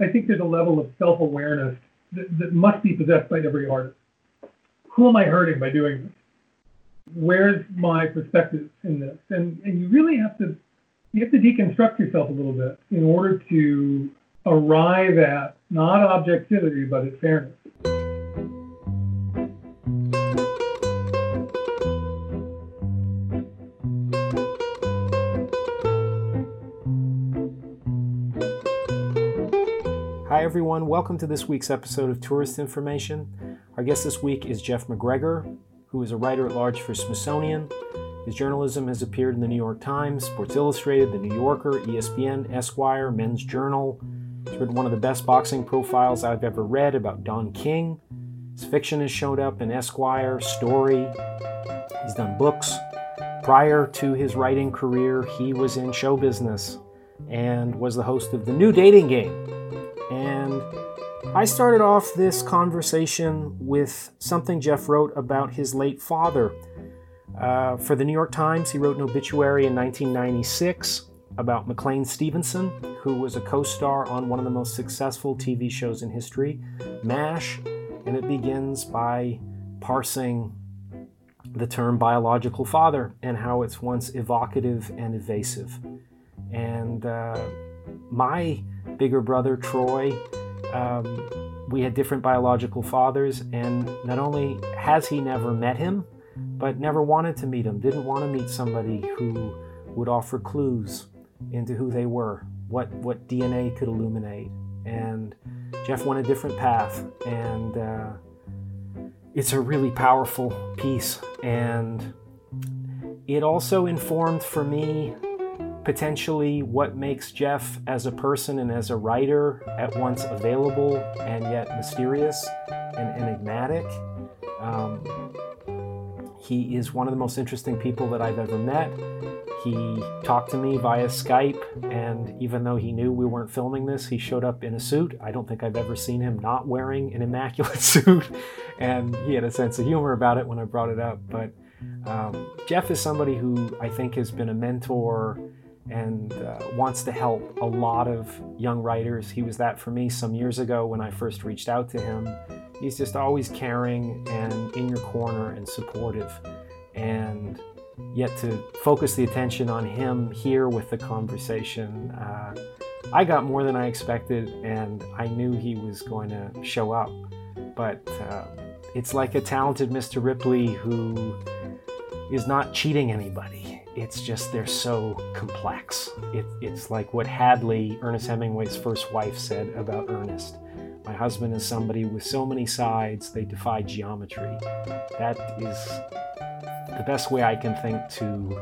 I think there's a level of self awareness that, that must be possessed by every artist. Who am I hurting by doing this? Where's my perspective in this? And and you really have to you have to deconstruct yourself a little bit in order to arrive at not objectivity but at fairness. Everyone. Welcome to this week's episode of Tourist Information. Our guest this week is Jeff MacGregor, who is a writer at large for Smithsonian. His journalism has appeared in the New York Times, Sports Illustrated, The New Yorker, ESPN, Esquire, Men's Journal. He's written one of the best boxing profiles I've ever read about Don King. His fiction has showed up in Esquire, Story. He's done books. Prior to his writing career, he was in show business and was the host of The New Dating Game I started off this conversation with something Jeff wrote about his late father. Uh, for the New York Times, he wrote an obituary in 1996 about McLean Stevenson, who was a co star on one of the most successful TV shows in history, MASH, and it begins by parsing the term biological father and how it's once evocative and evasive. And uh, my bigger brother, Troy, um, we had different biological fathers, and not only has he never met him, but never wanted to meet him, didn't want to meet somebody who would offer clues into who they were, what, what DNA could illuminate. And Jeff went a different path, and uh, it's a really powerful piece. And it also informed for me potentially what makes Jeff as a person and as a writer at once available and yet mysterious and enigmatic. Um, he is one of the most interesting people that I've ever met. He talked to me via Skype, and even though he knew we weren't filming this, he showed up in a suit. I don't think I've ever seen him not wearing an immaculate suit, and he had a sense of humor about it when I brought it up. But um, Jeff is somebody who I think has been a mentor and uh, wants to help a lot of young writers. He was that for me some years ago when I first reached out to him. He's just always caring and in your corner and supportive. And yet to focus the attention on him here with the conversation, uh, I got more than I expected, and I knew he was going to show up. But uh, it's like a talented Mr. Ripley who is not cheating anybody it's just they're so complex. It, it's like what Hadley, Ernest Hemingway's first wife, said about Ernest. My husband is somebody with so many sides, they defy geometry. That is the best way I can think to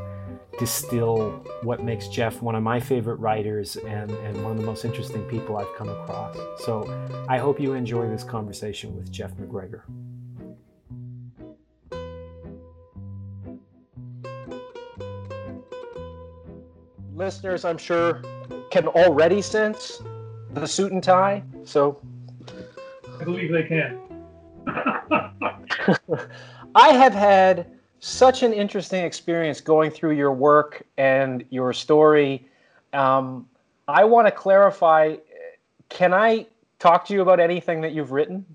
distill what makes Jeff one of my favorite writers and, and one of the most interesting people I've come across. So I hope you enjoy this conversation with Jeff MacGregor. Listeners, I'm sure, can already sense the suit and tie. So I believe they can. I have had such an interesting experience going through your work and your story. Um, I want to clarify can I talk to you about anything that you've written?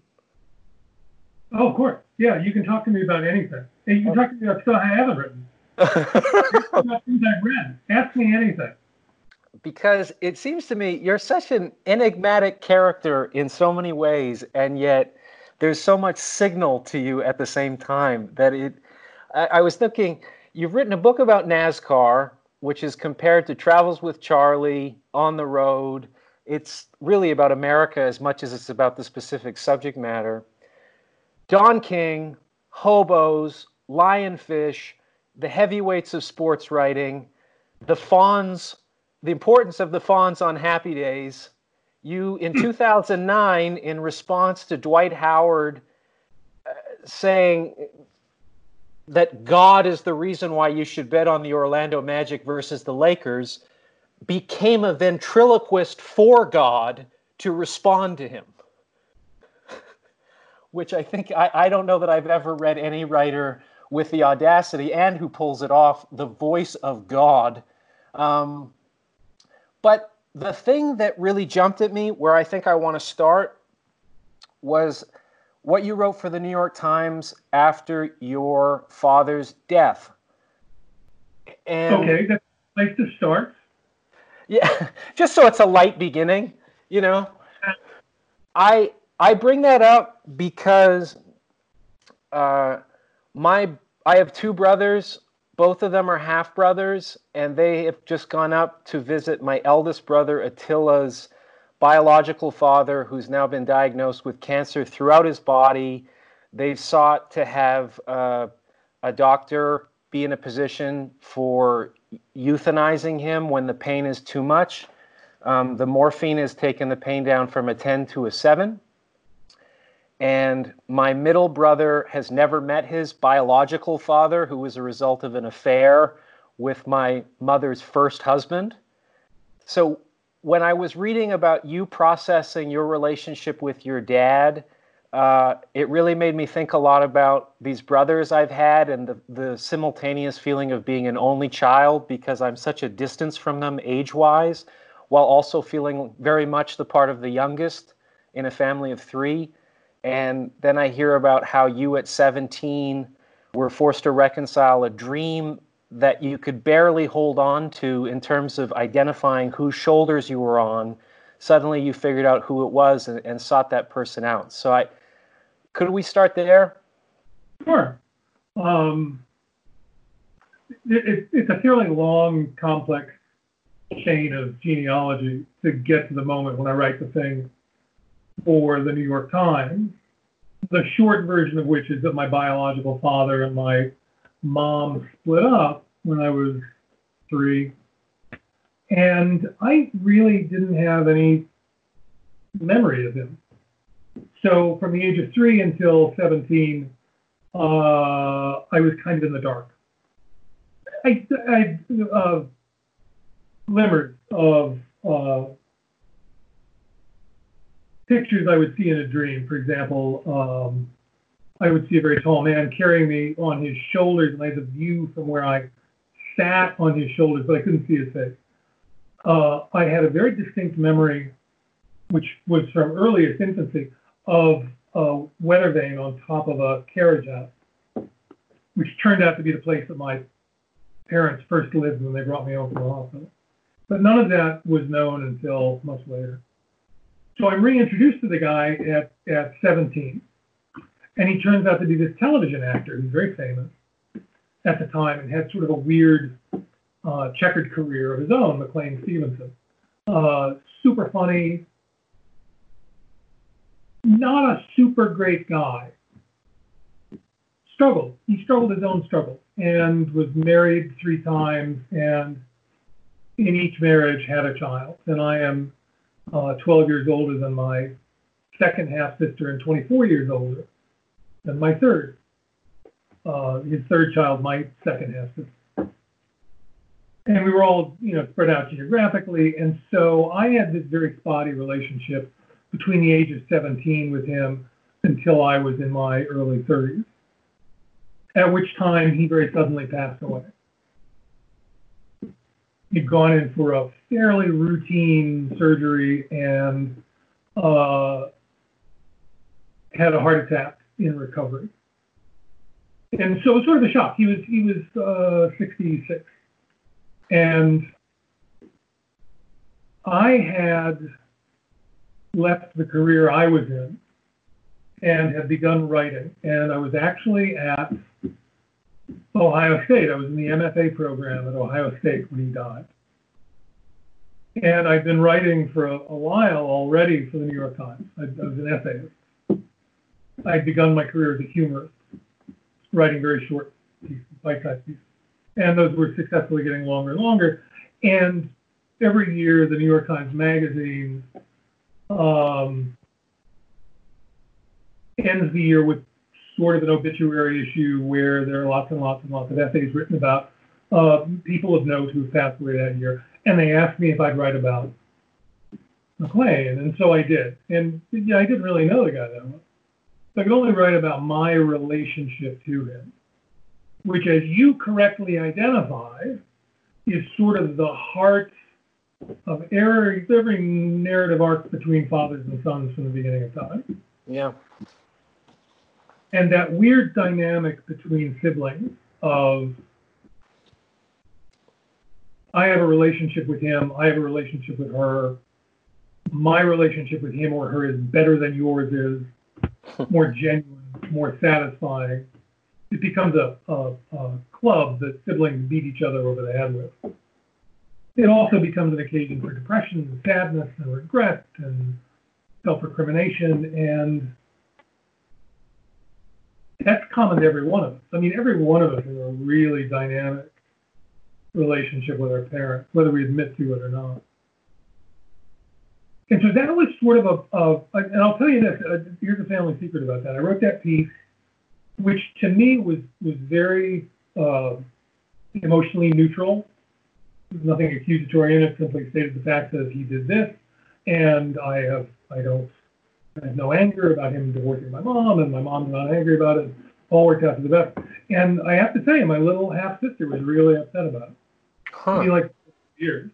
Oh, of course. Yeah, you can talk to me about anything. You can talk to me about stuff I haven't written things I've read. Ask me anything. Because it seems to me you're such an enigmatic character in so many ways, and yet there's so much signal to you at the same time that it. I, I was thinking you've written a book about NASCAR, which is compared to Travels with Charlie, On the Road. It's really about America as much as it's about the specific subject matter. Don King, hobos, lionfish, the heavyweights of sports writing, the Fonz, the importance of the Fonz on happy days. You, in 2009, in response to Dwight Howard uh, saying that God is the reason why you should bet on the Orlando Magic versus the Lakers, became a ventriloquist for God to respond to him. Which I think, I, I don't know that I've ever read any writer with the audacity and who pulls it off, the voice of God. Um, but the thing that really jumped at me, where I think I want to start, was what you wrote for the New York Times after your father's death. And okay, that's place to start. Yeah, just so it's a light beginning, you know. I I bring that up because uh, my I have two brothers. Both of them are half brothers, and they have just gone up to visit my eldest brother Attila's biological father, who's now been diagnosed with cancer throughout his body. They've sought to have uh, a doctor be in a position for euthanizing him when the pain is too much. Um, the morphine has taken the pain down from a 10 to a 7. And my middle brother has never met his biological father, who was a result of an affair with my mother's first husband. So when I was reading about you processing your relationship with your dad, uh, it really made me think a lot about these brothers I've had and the, the simultaneous feeling of being an only child because I'm such a distance from them age wise, while also feeling very much the part of the youngest in a family of three. And then I hear about how you at 17 were forced to reconcile a dream that you could barely hold on to in terms of identifying whose shoulders you were on. Suddenly you figured out who it was and, and sought that person out. So I could we start there? Sure. Um, it, it, it's a fairly long, complex chain of genealogy to get to the moment when I write the thing for the New York Times. The short version of which is that my biological father and my mom split up when I was three. And I really didn't have any memory of him. So from the age of three until 17, uh, I was kind of in the dark. I, I uh, glimmers of uh, pictures I would see in a dream. For example, um, I would see a very tall man carrying me on his shoulders, and I had a view from where I sat on his shoulders, but I couldn't see his face. Uh, I had a very distinct memory, which was from earliest infancy, of a weather vane on top of a carriage house, which turned out to be the place that my parents first lived when they brought me home from the hospital. But none of that was known until much later. So I'm reintroduced to the guy at, at 17. And he turns out to be this television actor who's very famous at the time and had sort of a weird uh, checkered career of his own, McLean Stevenson. Uh, super funny, not a super great guy. Struggled. He struggled his own struggle and was married three times and in each marriage had a child. And I am uh, 12 years older than my second half sister and 24 years older than my third. Uh, his third child, my second half sister. And we were all, you know, spread out geographically. And so I had this very spotty relationship between the age of 17 with him until I was in my early 30s, at which time he very suddenly passed away he'd gone in for a fairly routine surgery and uh, had a heart attack in recovery. And so it was sort of a shock. He was he was uh, 66, and I had left the career I was in and had begun writing. And I was actually at Ohio State. I was in the MFA program at Ohio State when he died. And I'd been writing for a, a while already for the New York Times. I, I was an essayist. I'd begun my career as a humorist, writing very short pieces, bite-sized pieces. And those were successfully getting longer and longer. And every year, the New York Times Magazine um, ends the year with sort of an obituary issue where there are lots and lots and lots of essays written about uh, people of note who passed away that year. And they asked me if I'd write about McLean, and so I did. And yeah, I didn't really know the guy that much. So I could only write about my relationship to him, which, as you correctly identify, is sort of the heart of every every narrative arc between fathers and sons from the beginning of time. Yeah. And that weird dynamic between siblings of I have a relationship with him, I have a relationship with her. My relationship with him or her is better than yours is, more genuine, more satisfying. It becomes a, a, a club that siblings beat each other over the head with. It also becomes an occasion for depression and sadness and regret and self recrimination. And that's common to every one of us. I mean, every one of us has a really dynamic relationship with our parents, whether we admit to it or not. And so that was sort of a, a and I'll tell you this, uh, here's a family secret about that. I wrote that piece, which to me was, was very uh, emotionally neutral. There's nothing accusatory in it, simply stated the fact that he did this, and I have, I don't, I have no anger about him divorcing my mom, and my mom's not angry about it. All worked out for the best. And I have to say, my little half sister was really upset about it. Huh. Be like years.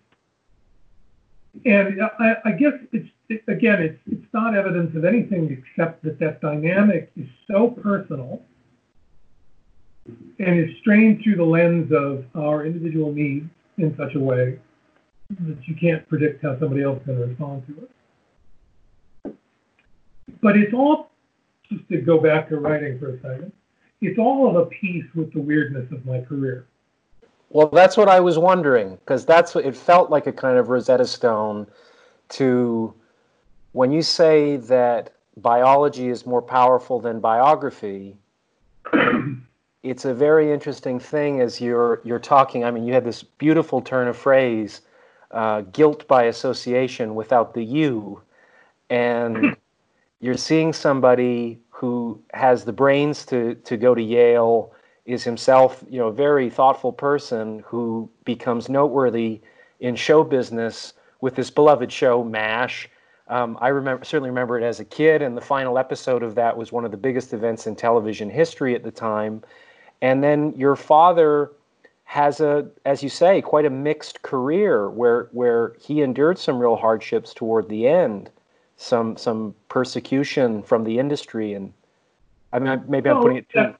And I, I guess it's it, again, it's it's not evidence of anything except that that dynamic is so personal and is strained through the lens of our individual needs in such a way that you can't predict how somebody else is going to respond to it. But it's all just to go back to writing for a second. It's all of a piece with the weirdness of my career. Well, that's what I was wondering because that's what it felt like a kind of Rosetta Stone to when you say that biology is more powerful than biography. it's a very interesting thing as you're you're talking. I mean, you had this beautiful turn of phrase, uh, guilt by association without the you, and you're seeing somebody who has the brains to to go to Yale is himself, you know, a very thoughtful person who becomes noteworthy in show business with this beloved show MASH. Um, I remember certainly remember it as a kid, and the final episode of that was one of the biggest events in television history at the time. And then your father has a, as you say, quite a mixed career where where he endured some real hardships toward the end, some some persecution from the industry, and I mean maybe I'm putting it too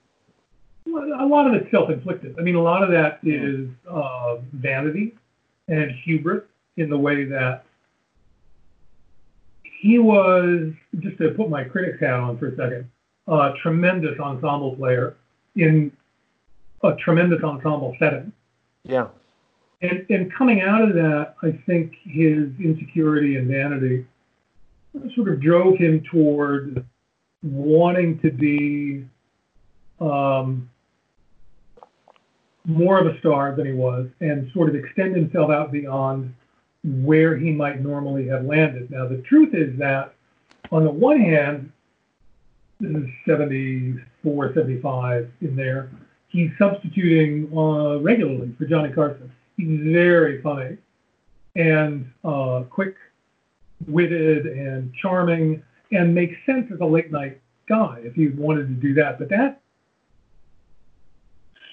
a lot of it's self-inflicted. I mean, a lot of that is uh, vanity and hubris in the way that he was, just to put my critic's hat on for a second, a tremendous ensemble player in a tremendous ensemble setting. Yeah. And, and coming out of that, I think his insecurity and vanity sort of drove him toward wanting to be um, more of a star than he was and sort of extend himself out beyond where he might normally have landed. Now, the truth is that on the one hand, this is 74, 75 in there, he's substituting uh, regularly for Johnny Carson. He's very funny and uh, quick witted and charming and makes sense as a late night guy if you wanted to do that. But that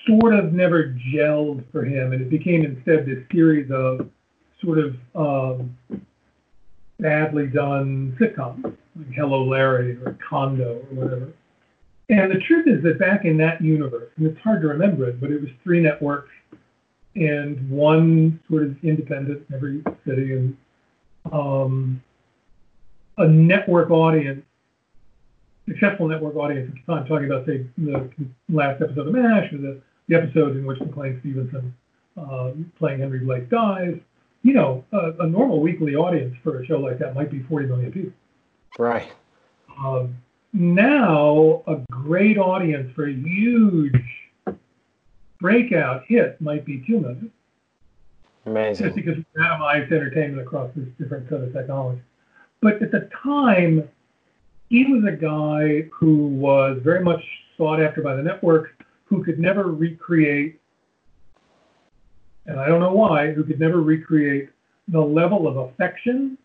sort of never gelled for him, and it became instead this series of sort of um, badly done sitcoms, like Hello Larry or Condo or whatever. And the truth is that back in that universe, and it's hard to remember it, but it was three networks and one sort of independent in every city, and um, a network audience, successful network audience at the time, talking about, say, the last episode of MASH or the the episode in which McLean Stevenson uh, playing Henry Blake dies. You know, a, a, normal weekly audience for a show like that might be 40 million people. Right. Um, now, a great audience for a huge breakout hit might be 2 million. Amazing. Just because we atomized entertainment across this different set of technology. But at the time, he was a guy who was very much sought after by the networks who could never recreate, and I don't know why, who could never recreate the level of affection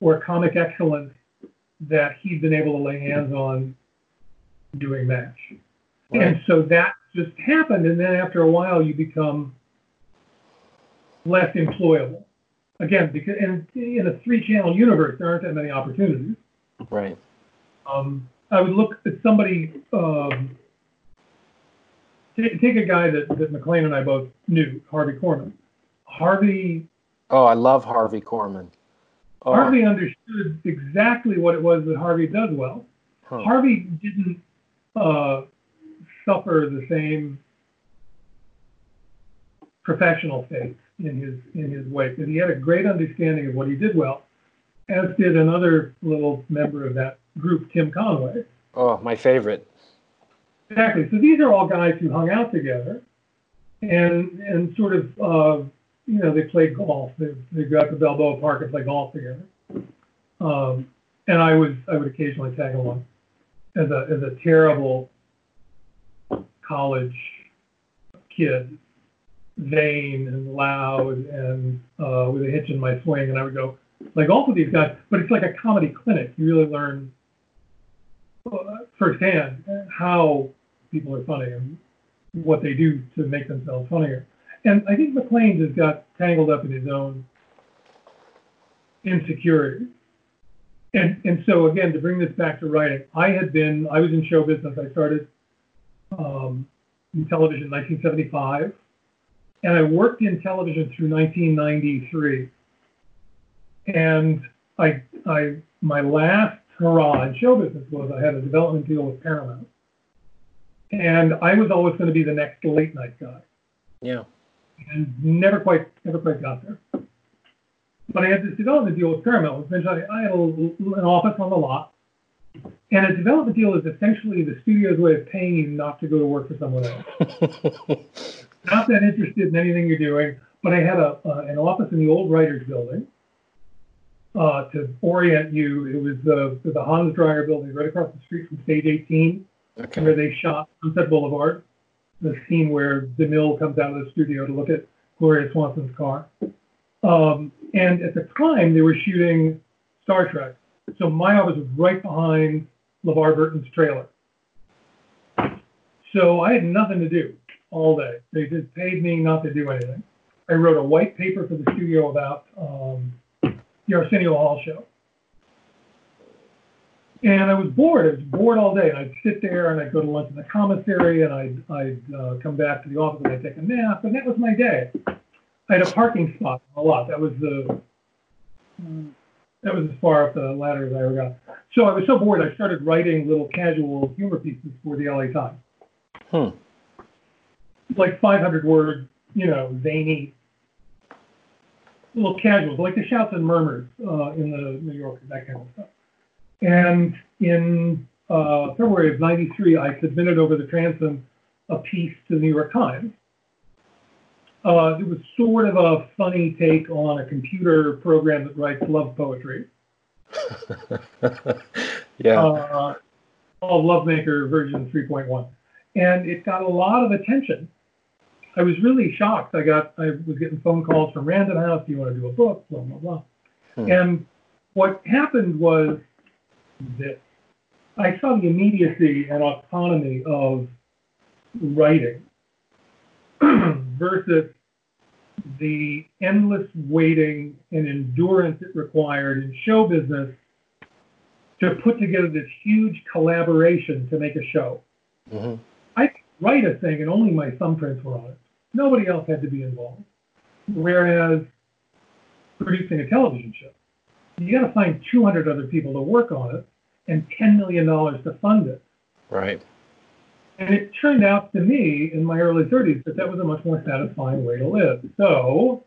or comic excellence that he'd been able to lay hands on doing MASH. Right. And so that just happened, and then after a while, you become less employable. again, because in, in a three-channel universe, there aren't that many opportunities. Right. Um, I would look at somebody, um, take, take a guy that, that McLean and I both knew, Harvey Korman. Harvey, Oh, I love Harvey Korman. Oh, Harvey understood exactly what it was that Harvey does well. huh. Harvey didn't uh, suffer the same professional fate in his in his wake, but he had a great understanding of what he did well, as did another little member of that group, Tim Conway. Oh, my favorite. Exactly. So these are all guys who hung out together, and and sort of uh, you know they played golf. They they go out to Balboa Park and play golf together. Um, and I was I would occasionally tag along as a as a terrible college kid, vain and loud and uh, with a hitch in my swing, and I would go like all of these guys. But it's like a comedy clinic. You really learn uh, firsthand how people are funny and what they do to make themselves funnier. And I think McLean just got tangled up in his own insecurity. And and so again, to bring this back to writing, I had been I was in show business. I started um, in television in 1975, and I worked in television through 1993. And I I my last hurrah in show business was I had a development deal with Paramount, and I was always going to be the next late night guy Yeah. and never quite never quite got there. But I had this development deal with Paramount, which I, I had a, an office on the lot, and a development deal is essentially the studio's way of paying you not to go to work for someone else. not that interested in anything you're doing, but I had a uh, an office in the old writers' building. Uh, to orient you, it was the the Hans Dreier building right across the street from Stage 18 where they shot Sunset Boulevard, the scene where DeMille comes out of the studio to look at Gloria Swanson's car. Um, and at the time, they were shooting Star Trek. So my office was right behind LeVar Burton's trailer. So I had nothing to do all day. They just paid me not to do anything. I wrote a white paper for the studio about um, the Arsenio Hall show. And I was bored. I was bored all day. And I'd sit there and I'd go to lunch in the commissary and I'd, I'd uh, come back to the office and I'd take a nap. And that was my day. I had a parking spot a lot. That was the that was as far up the ladder as I ever got. So I was so bored. I started writing little casual humor pieces for the LA Times. Hmm. Like 500 word, you know, zany little casuals, like the shouts and murmurs uh, in the New Yorker, that kind of stuff. And in uh, February of '93, I submitted over the transom a piece to the New York Times. Uh, it was sort of a funny take on a computer program that writes love poetry, yeah. uh, called Lovemaker version 3.1, and it got a lot of attention. I was really shocked. I got I was getting phone calls from Random House. Do you want to do a book? Blah blah blah. Hmm. And what happened was this: I saw the immediacy and autonomy of writing versus the endless waiting and endurance it required in show business to put together this huge collaboration to make a show. hmm I could write a thing and only my thumbprints were on it. Nobody else had to be involved. Whereas producing a television show, you got to find 200 other people to work on it and $10 million to fund it. Right. And it turned out to me in my early 30s that that was a much more satisfying way to live. So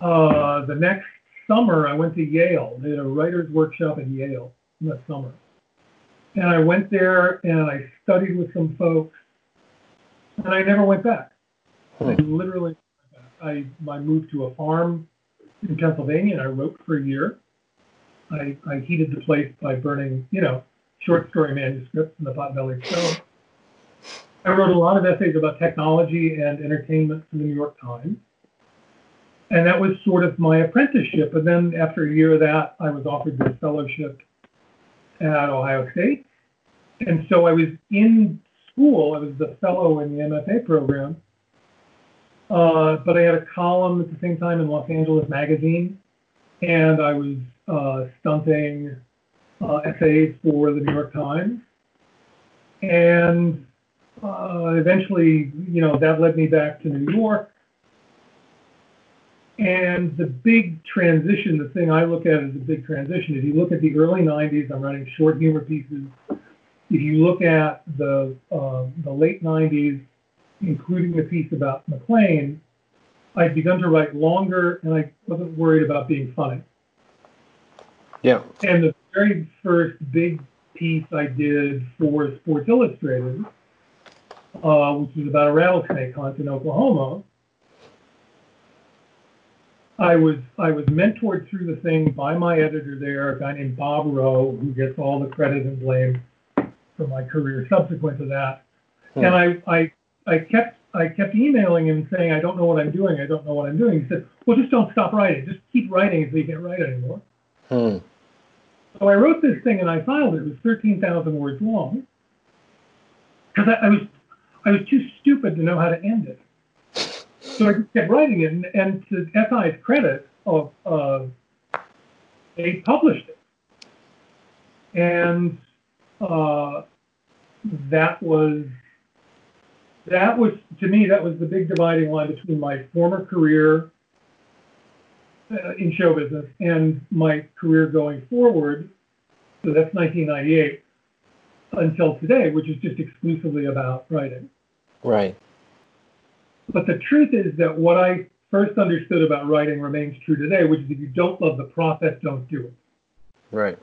uh, the next summer, I went to Yale. They had a writer's workshop at Yale in the summer. And I went there and I studied with some folks, and I never went back. I Hmm. literally. I, I moved to a farm in Pennsylvania and I wrote for a year. I, I heated the place by burning, you know, short story manuscripts in the potbelly stove. I wrote a lot of essays about technology and entertainment for the New York Times. And that was sort of my apprenticeship. And then after a year of that, I was offered this fellowship at Ohio State. And so I was in school, I was the fellow in the MFA program Uh, but I had a column at the same time in Los Angeles Magazine, and I was uh, stunting uh, essays for the New York Times. And uh, eventually, you know, that led me back to New York. And the big transition, the thing I look at as a big transition, if you look at the early 90s, I'm writing short humor pieces. If you look at the, uh, the late 90s, including the piece about McLean, I'd begun to write longer and I wasn't worried about being funny. Yeah. And the very first big piece I did for Sports Illustrated, uh, which was about a rattlesnake hunt in Oklahoma, I was I was mentored through the thing by my editor there, a guy named Bob Roe, who gets all the credit and blame for my career subsequent to that. Hmm. And I, I I kept I kept emailing him saying I don't know what I'm doing. I don't know what I'm doing. He said, Well, just don't stop writing. Just keep writing until you can't write anymore. Hmm. So I wrote this thing and I filed it. It was 13,000 words long because I, I was I was too stupid to know how to end it. So I kept writing it, and, and to SI's credit, of uh, they published it, and uh, that was that was to me that was the big dividing line between my former career uh, in show business and my career going forward. So that's 1998 until today, which is just exclusively about writing. Right. But the truth is that what I first understood about writing remains true today, which is if you don't love the process, don't do it. Right.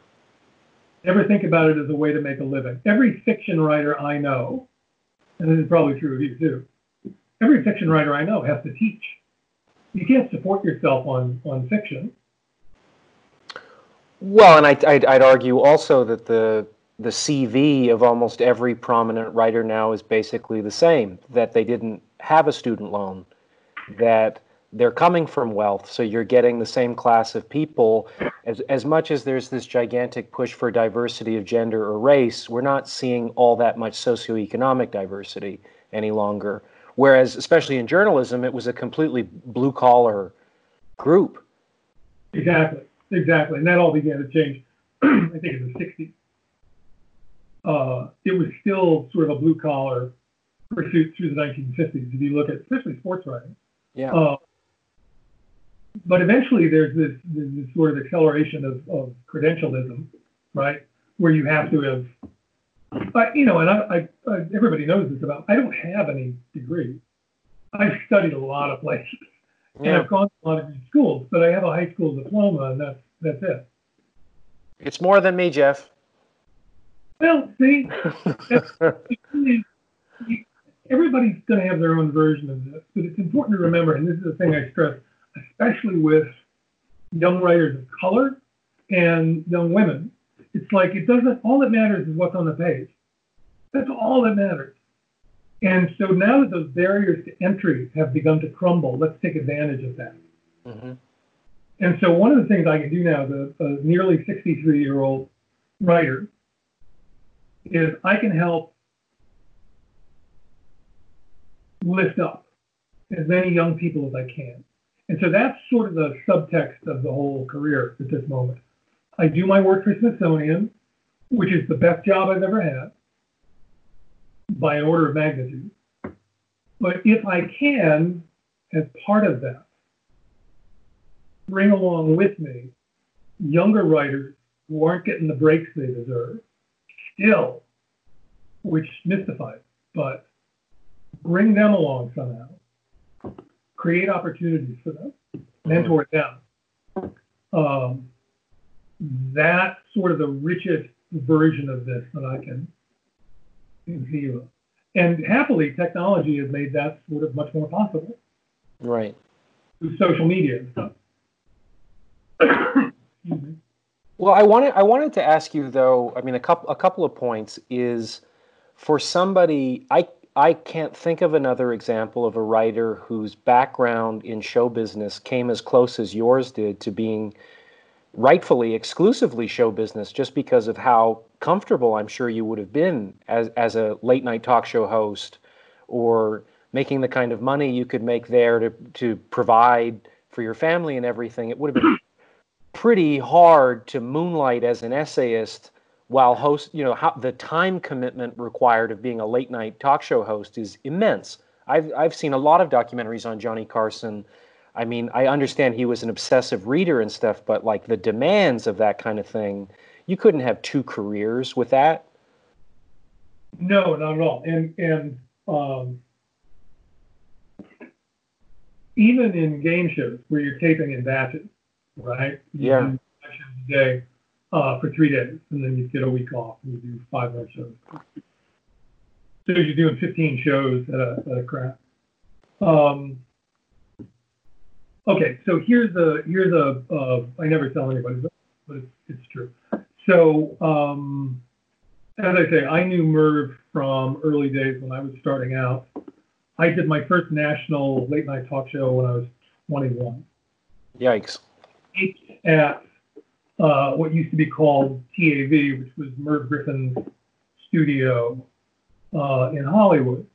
Never think about it as a way to make a living. Every fiction writer I know, and this is probably true of you too, every fiction writer I know has to teach. You can't support yourself on, on fiction. Well, and I, I'd, I'd argue also that the the CV of almost every prominent writer now is basically the same that they didn't have a student loan, that they're coming from wealth, so you're getting the same class of people. As, as much as there's this gigantic push for diversity of gender or race, we're not seeing all that much socioeconomic diversity any longer. Whereas, especially in journalism, it was a completely blue collar group. Exactly, exactly. And that all began to change, I think, in the 60s uh, it was still sort of a blue collar pursuit through the 1950s. If you look at especially sports writing. Yeah. Uh, but eventually, there's this, this, sort of acceleration of, of credentialism, right? Where you have to have, uh, you know, and I, I, I, everybody knows this about. I don't have any degree. I've studied a lot of places, yeah. and I've gone to a lot of schools, but I have a high school diploma, and that's that's it. It's more than me, Jeff. Well, see, everybody's going to have their own version of this, but it's important to remember, and this is the thing I stress, especially with young writers of color and young women. It's like it doesn't, all that matters is what's on the page. That's all that matters. And so now that those barriers to entry have begun to crumble, let's take advantage of that. Mm-hmm. And so one of the things I can do now, as a, a nearly 63 year old writer, is I can help lift up as many young people as I can. And so that's sort of the subtext of the whole career at this moment. I do my work for Smithsonian, which is the best job I've ever had by an order of magnitude. But if I can, as part of that, bring along with me younger writers who aren't getting the breaks they deserve, still, which mystifies, but bring them along somehow. Create opportunities for them, mentor them. Um, that's sort of the richest version of this that I can conceive of. And happily, technology has made that sort of much more possible. Right. Through social media and stuff. Well, I wanted I wanted to ask you though. I mean, a couple a couple of points is for somebody I I can't think of another example of a writer whose background in show business came as close as yours did to being rightfully exclusively show business just because of how comfortable I'm sure you would have been as as a late night talk show host or making the kind of money you could make there to to provide for your family and everything, it would have been pretty hard to moonlight as an essayist while host. You know, how, the time commitment required of being a late night talk show host is immense. I've I've seen a lot of documentaries on Johnny Carson. I mean, I understand he was an obsessive reader and stuff, but like the demands of that kind of thing, you couldn't have two careers with that. No, not at all. And and um, even in game shows where you're taping in batches, right? You Yeah. a day uh, for three days, and then you get a week off and you do five more shows. So you're doing 15 shows at a, at a craft. Um, okay, so here's a here's a uh, I never tell anybody, but, but it's, it's true. So um, as I say, I knew Merv from early days when I was starting out. I did my first national late night talk show when I was 21 Yikes. At uh, what used to be called TAV, which was Merv Griffin's studio uh, in Hollywood.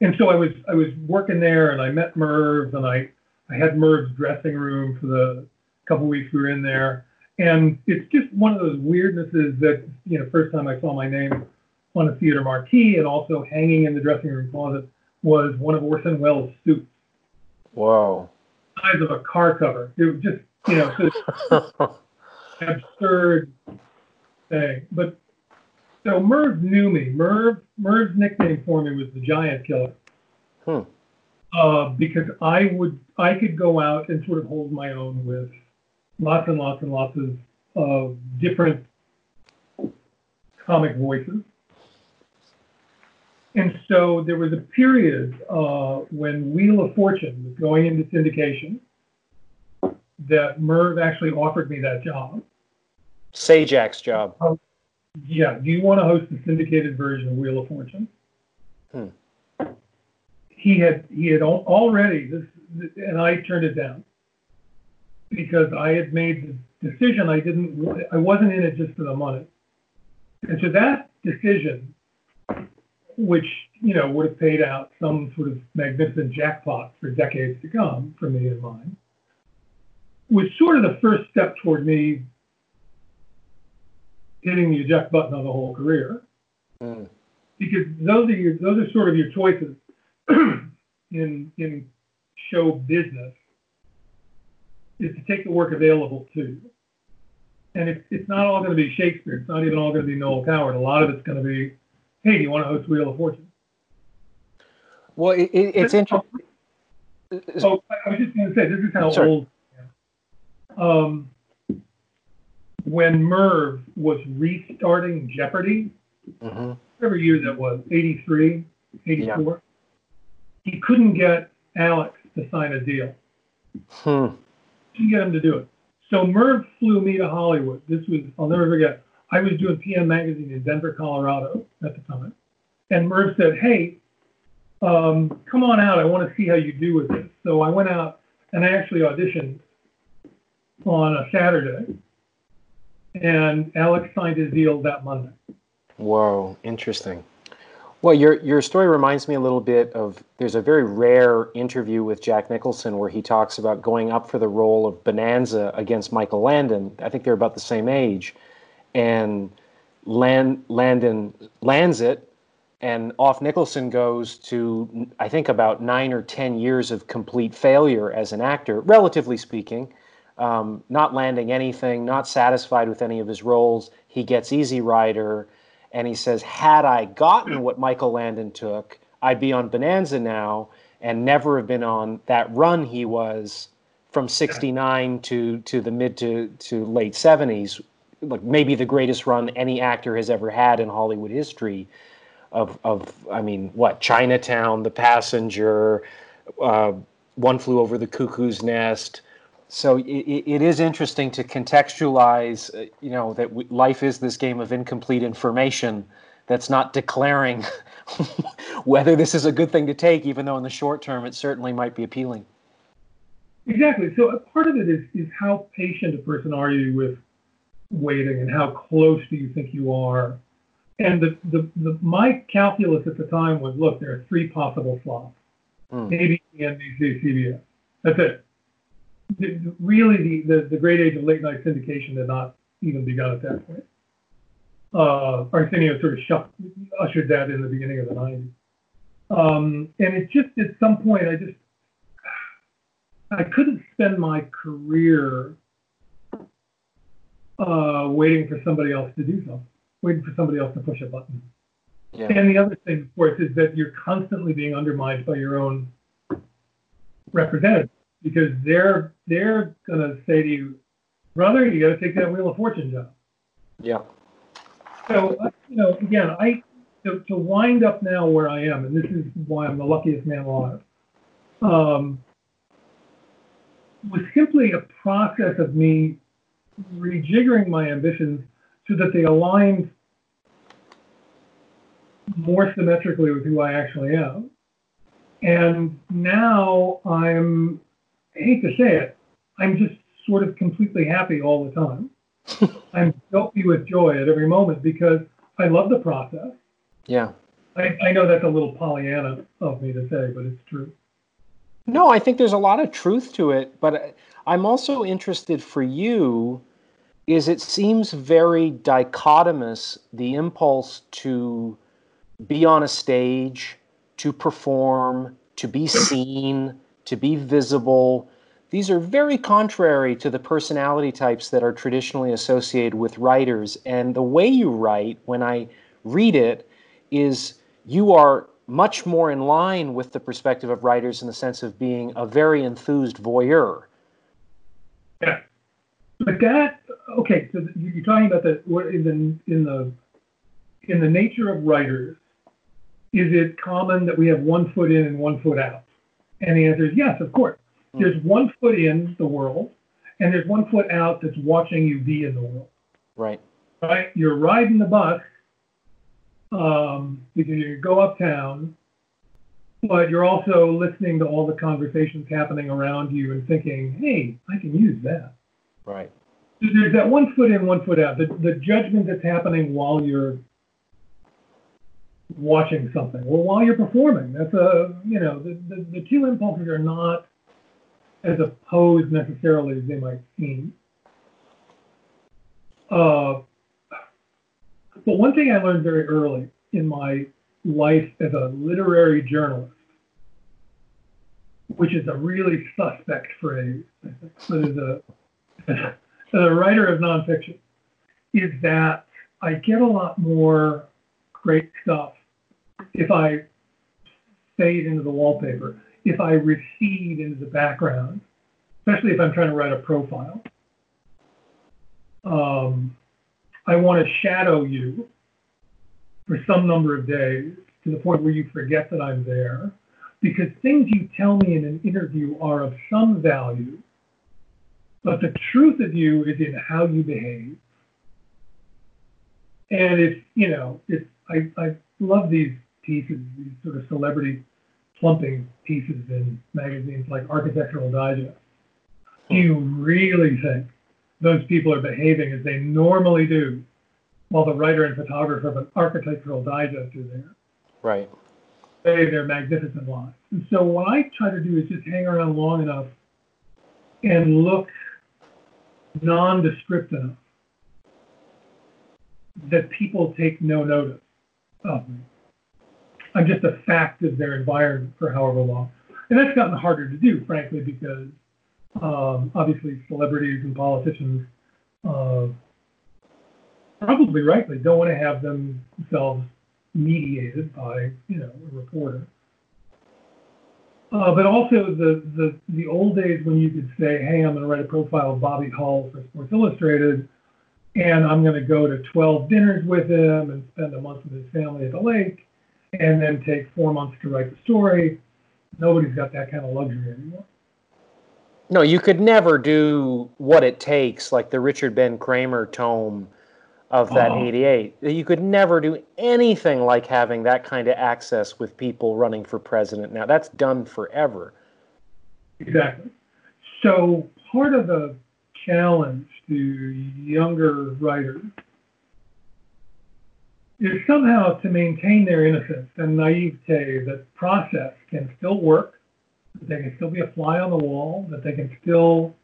And so I was I was working there, and I met Merv, and I I had Merv's dressing room for the couple weeks we were in there. And it's just one of those weirdnesses that you know, first time I saw my name on a theater marquee, and also hanging in the dressing room closet was one of Orson Welles' suits, Wow. size of a car cover. It was just you know. So absurd thing. But so Merv knew me. Merv Merv's nickname for me was the Giant Killer. Hmm. Uh, because I would I could go out and sort of hold my own with lots and lots and lots of, of different comic voices. And so there was a period uh, when Wheel of Fortune was going into syndication that Merv actually offered me that job. Sajak's job. Yeah, do you want to host the syndicated version of Wheel of Fortune? Hmm. He had he had already this, and I turned it down because I had made the decision. I didn't. I wasn't in it just for the money, and so that decision, which you know would have paid out some sort of magnificent jackpot for decades to come for me and mine, was sort of the first step toward me hitting the eject button on the whole career Hmm. because those are your those are sort of your choices in in show business is to take the work available to you. And it's it's not all going to be Shakespeare. It's not even all going to be Noel Coward. A lot of it's going to be, hey, do you want to host Wheel of Fortune? Well, it, it, it's interesting. Oh, I I was just going to say this is how Sorry. old. Um, when Merv was restarting Jeopardy, hmm whatever year that was, 83, 84, he couldn't get Alex to sign a deal. Hmm. Couldn't get him to do it. So Merv flew me to Hollywood. This was, I'll never forget. I was doing PM Magazine in Denver, Colorado at the time. And Merv said, hey, um, come on out. I want to see how you do with this. So I went out and I actually auditioned on a Saturday. And Alex signed his deal that Monday. Whoa, interesting. Well, your your story reminds me a little bit of there's a very rare interview with Jack Nicholson where he talks about going up for the role of Bonanza against Michael Landon. I think they're about the same age, and Land, Landon lands it, and off Nicholson goes to I think about nine or ten years of complete failure as an actor, relatively speaking. Um, not landing anything, not satisfied with any of his roles. He gets Easy Rider and he says, Had I gotten what Michael Landon took, I'd be on Bonanza now and never have been on that run he was from 69 to, to the mid to, to late 70s. Like maybe the greatest run any actor has ever had in Hollywood history. Of, of I mean, what Chinatown, The Passenger, uh, One Flew Over the Cuckoo's Nest, so it, it is interesting to contextualize, uh, you know, that w- life is this game of incomplete information that's not declaring whether this is a good thing to take, even though in the short term it certainly might be appealing. Exactly. So a part of it is, is how patient a person are you with waiting and how close do you think you are? And the, the, the my calculus at the time was, look, there are three possible slots. Hmm. maybe NBC, CBS. That's it. Really, the, the, the great age of late night syndication had not even begun at that point. Uh, Arsenio sort of ushered that in the beginning of the 90s. Um, and it just, at some point, I just, I couldn't spend my career uh, waiting for somebody else to do something, waiting for somebody else to push a button. Yeah. And the other thing, of course, is that you're constantly being undermined by your own representatives because they're they're gonna say to you, brother, you got to take that Wheel of Fortune job. Yeah. So uh, you know, again, I to, to wind up now where I am, and this is why I'm the luckiest man alive. Um, was simply a process of me rejiggering my ambitions so that they aligned more symmetrically with who I actually am. And now I'm, I hate to say it, I'm just sort of completely happy all the time. I'm dopey with joy at every moment because I love the process. Yeah. I, I know that's a little Pollyanna of me to say, but it's true. No, I think there's a lot of truth to it, but I'm also interested for you is it seems very dichotomous the impulse to be on a stage, to perform, to be seen, to be visible. These are very contrary to the personality types that are traditionally associated with writers. And the way you write, when I read it, is you are much more in line with the perspective of writers in the sense of being a very enthused voyeur. Yeah. But that, okay, so you're talking about the, in the, in the, in the nature of writers, is it common that we have one foot in and one foot out? And the answer is yes, of course. Hmm. There's one foot in the world, and there's one foot out that's watching you be in the world. Right. Right? You're riding the bus um, because you go uptown, but you're also listening to all the conversations happening around you and thinking, hey, I can use that. Right. So there's that one foot in, one foot out. The, the judgment that's happening while you're watching something or while you're performing. That's a, you know, the, the, the two impulses are not as opposed necessarily as they might seem. Uh, but one thing I learned very early in my life as a literary journalist, which is a really suspect phrase, but as a as a writer of nonfiction is that I get a lot more great stuff if I fade into the wallpaper, if I recede into the background, especially if I'm trying to write a profile. Um, I want to shadow you for some number of days to the point where you forget that I'm there because things you tell me in an interview are of some value but the truth of you is in how you behave. And it's, you know, it's, I, I love these pieces, these sort of celebrity plumping pieces in magazines like Architectural Digest. Do you really think those people are behaving as they normally do while the writer and photographer of an Architectural Digest are there? Right. They, they're magnificent lives. And so what I try to do is just hang around long enough and look nondescript enough that people take no notice of me. I'm just a fact of their environment for however long. And that's gotten harder to do, frankly, because um, obviously celebrities and politicians uh, probably rightly don't want to have themselves mediated by, you know, a reporter. Uh, but also the, the, the old days when you could say, hey, I'm going to write a profile of Bobby Hall for Sports Illustrated, and I'm going to go to 12 dinners with him and spend a month with his family at the lake, and then take four months to write the story. Nobody's got that kind of luxury anymore. No, you could never do what it takes, like the Richard Ben Cramer tome of that Oh. 88. You could never do anything like having that kind of access with people running for president now. That's done forever. Exactly. So part of the challenge to younger writers is somehow to maintain their innocence and naivete that process can still work that they can still be a fly on the wall, that they can still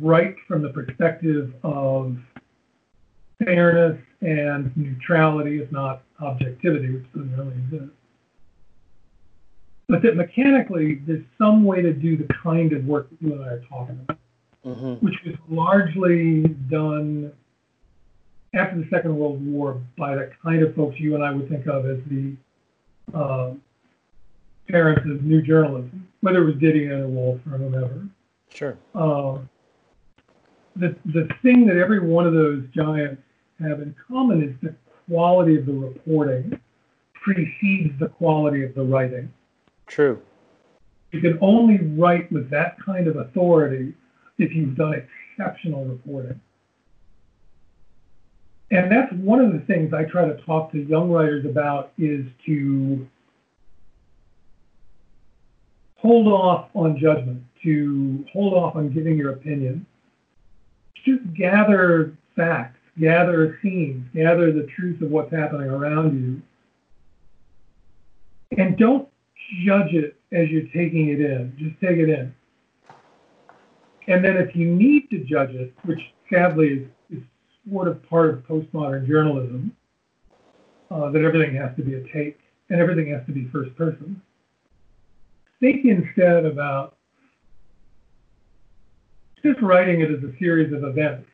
write from the perspective of fairness and neutrality, if not objectivity, which doesn't really exist. But that mechanically, there's some way to do the kind of work that you and I are talking about, Mm-hmm. which was largely done after the Second World War by the kind of folks you and I would think of as the uh, parents of new journalism, whether it was Didion or Wolfe or whomever. Sure. Uh, the the thing that every one of those giants have in common is the quality of the reporting precedes the quality of the writing. True. You can only write with that kind of authority if you've done exceptional reporting. And that's one of the things I try to talk to young writers about is to hold off on judgment, to hold off on giving your opinion. Just gather facts, gather scenes, gather the truth of what's happening around you. And don't judge it as you're taking it in. Just take it in. And then if you need to judge it, which sadly is, is sort of part of postmodern journalism, uh, that everything has to be a take and everything has to be first person. Think instead about just writing it as a series of events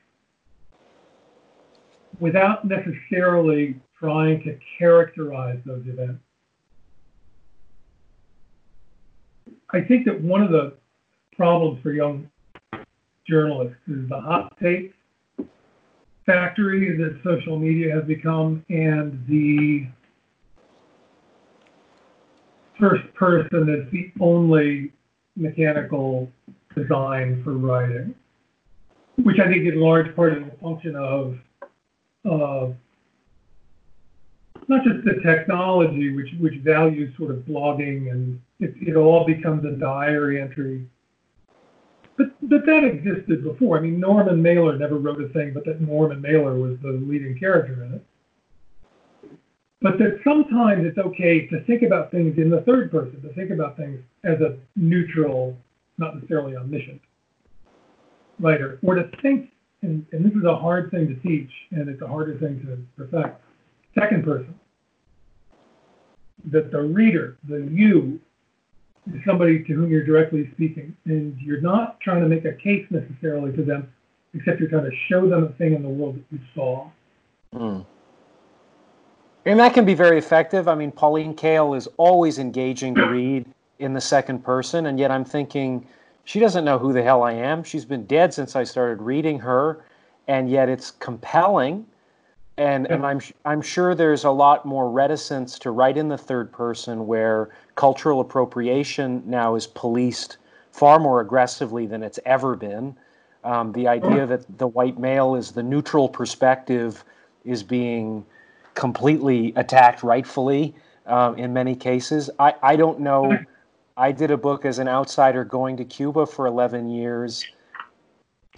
without necessarily trying to characterize those events. I think that one of the problems for young journalists is the hot take factory that social media has become and the first person that's the only mechanical design for writing, which I think in large part is a function of uh, not just the technology, which which values sort of blogging and it, it all becomes a diary entry. But but that existed before. I mean, Norman Mailer never wrote a thing, but that Norman Mailer was the leading character in it. But that sometimes it's okay to think about things in the third person, to think about things as a neutral, not necessarily omniscient writer, or to think, and, and this is a hard thing to teach, and it's a harder thing to perfect, second person. That the reader, the you, somebody to whom you're directly speaking, and you're not trying to make a case necessarily to them, except you're trying to show them a thing in the world that you saw. Mm. And that can be very effective. I mean, Pauline Kael is always engaging to read in the second person, and yet I'm thinking she doesn't know who the hell I am. She's been dead since I started reading her, and yet it's compelling. And, and I'm I'm sure there's a lot more reticence to write in the third person where cultural appropriation now is policed far more aggressively than it's ever been. Um, the idea that the white male is the neutral perspective is being completely attacked rightfully um, in many cases. I, I don't know. I did a book as an outsider going to Cuba for 11 years.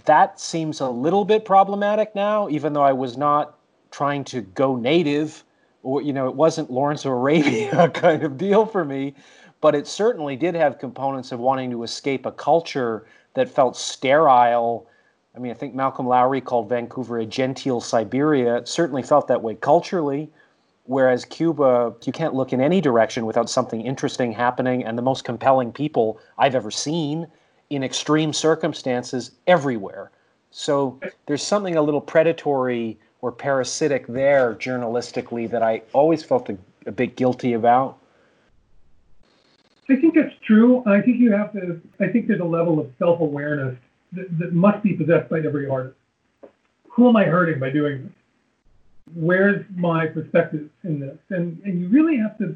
That seems a little bit problematic now, even though I was not trying to go native you know it wasn't lawrence of arabia kind of deal for me but it certainly did have components of wanting to escape a culture that felt sterile. I mean i think malcolm lowry called vancouver a genteel siberia. It certainly felt that way culturally whereas cuba you can't look in any direction without something interesting happening and the most compelling people i've ever seen in extreme circumstances everywhere. So there's something a little predatory or parasitic there journalistically that I always felt a, a, bit guilty about? I think that's true. I think you have to, I think there's a level of self awareness that, that, must be possessed by every artist. Who am I hurting by doing this? Where's my perspective in this? And, and you really have to,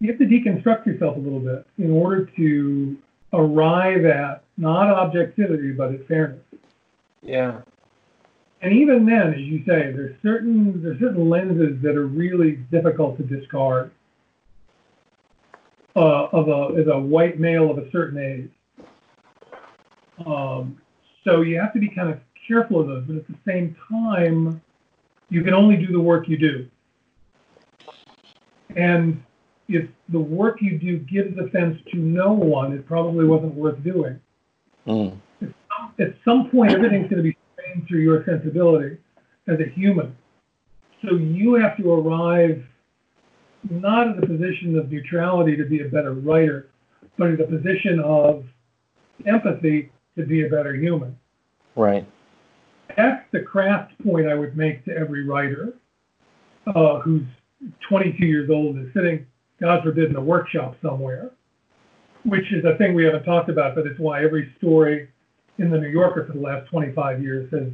you have to deconstruct yourself a little bit in order to arrive at not objectivity, but at fairness. Yeah and even then, as you say, there's certain there's certain lenses that are really difficult to discard. Uh, of a as a white male of a certain age. Um, so you have to be kind of careful of those, but at the same time, you can only do the work you do. And if the work you do gives offense to no one, it probably wasn't worth doing. Mm. At some point, everything's going to be strained through your sensibility as a human. So you have to arrive not at a position of neutrality to be a better writer, but at a position of empathy to be a better human. Right. That's the craft point I would make to every writer uh, who's 22 years old and is sitting, God forbid, in a workshop somewhere, which is a thing we haven't talked about, but it's why every story in the New Yorker for the last 25 years has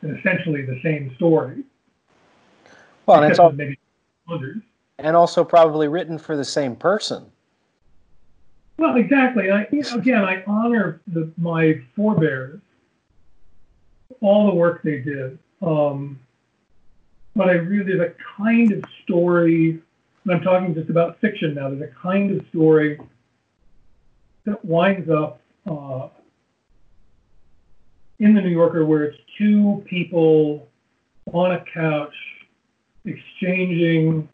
been essentially the same story. Well, and it's all, maybe hundreds. and also probably written for the same person. Well, exactly. I, you know, again, I honor the, my forebears, all the work they did. Um, but I really, the kind of story, and I'm talking just about fiction now, there's a kind of story that winds up uh, in the New Yorker where it's two people on a couch exchanging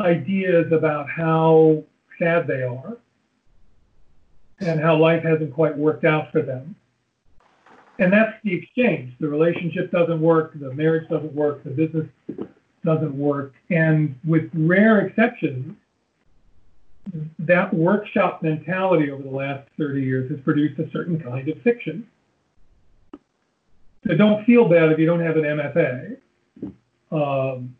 ideas about how sad they are and how life hasn't quite worked out for them. And that's the exchange. The relationship doesn't work, the marriage doesn't work, the business doesn't work. And with rare exceptions, that workshop mentality over the last 30 years has produced a certain kind of fiction. So don't feel bad if you don't have an MFA. Um,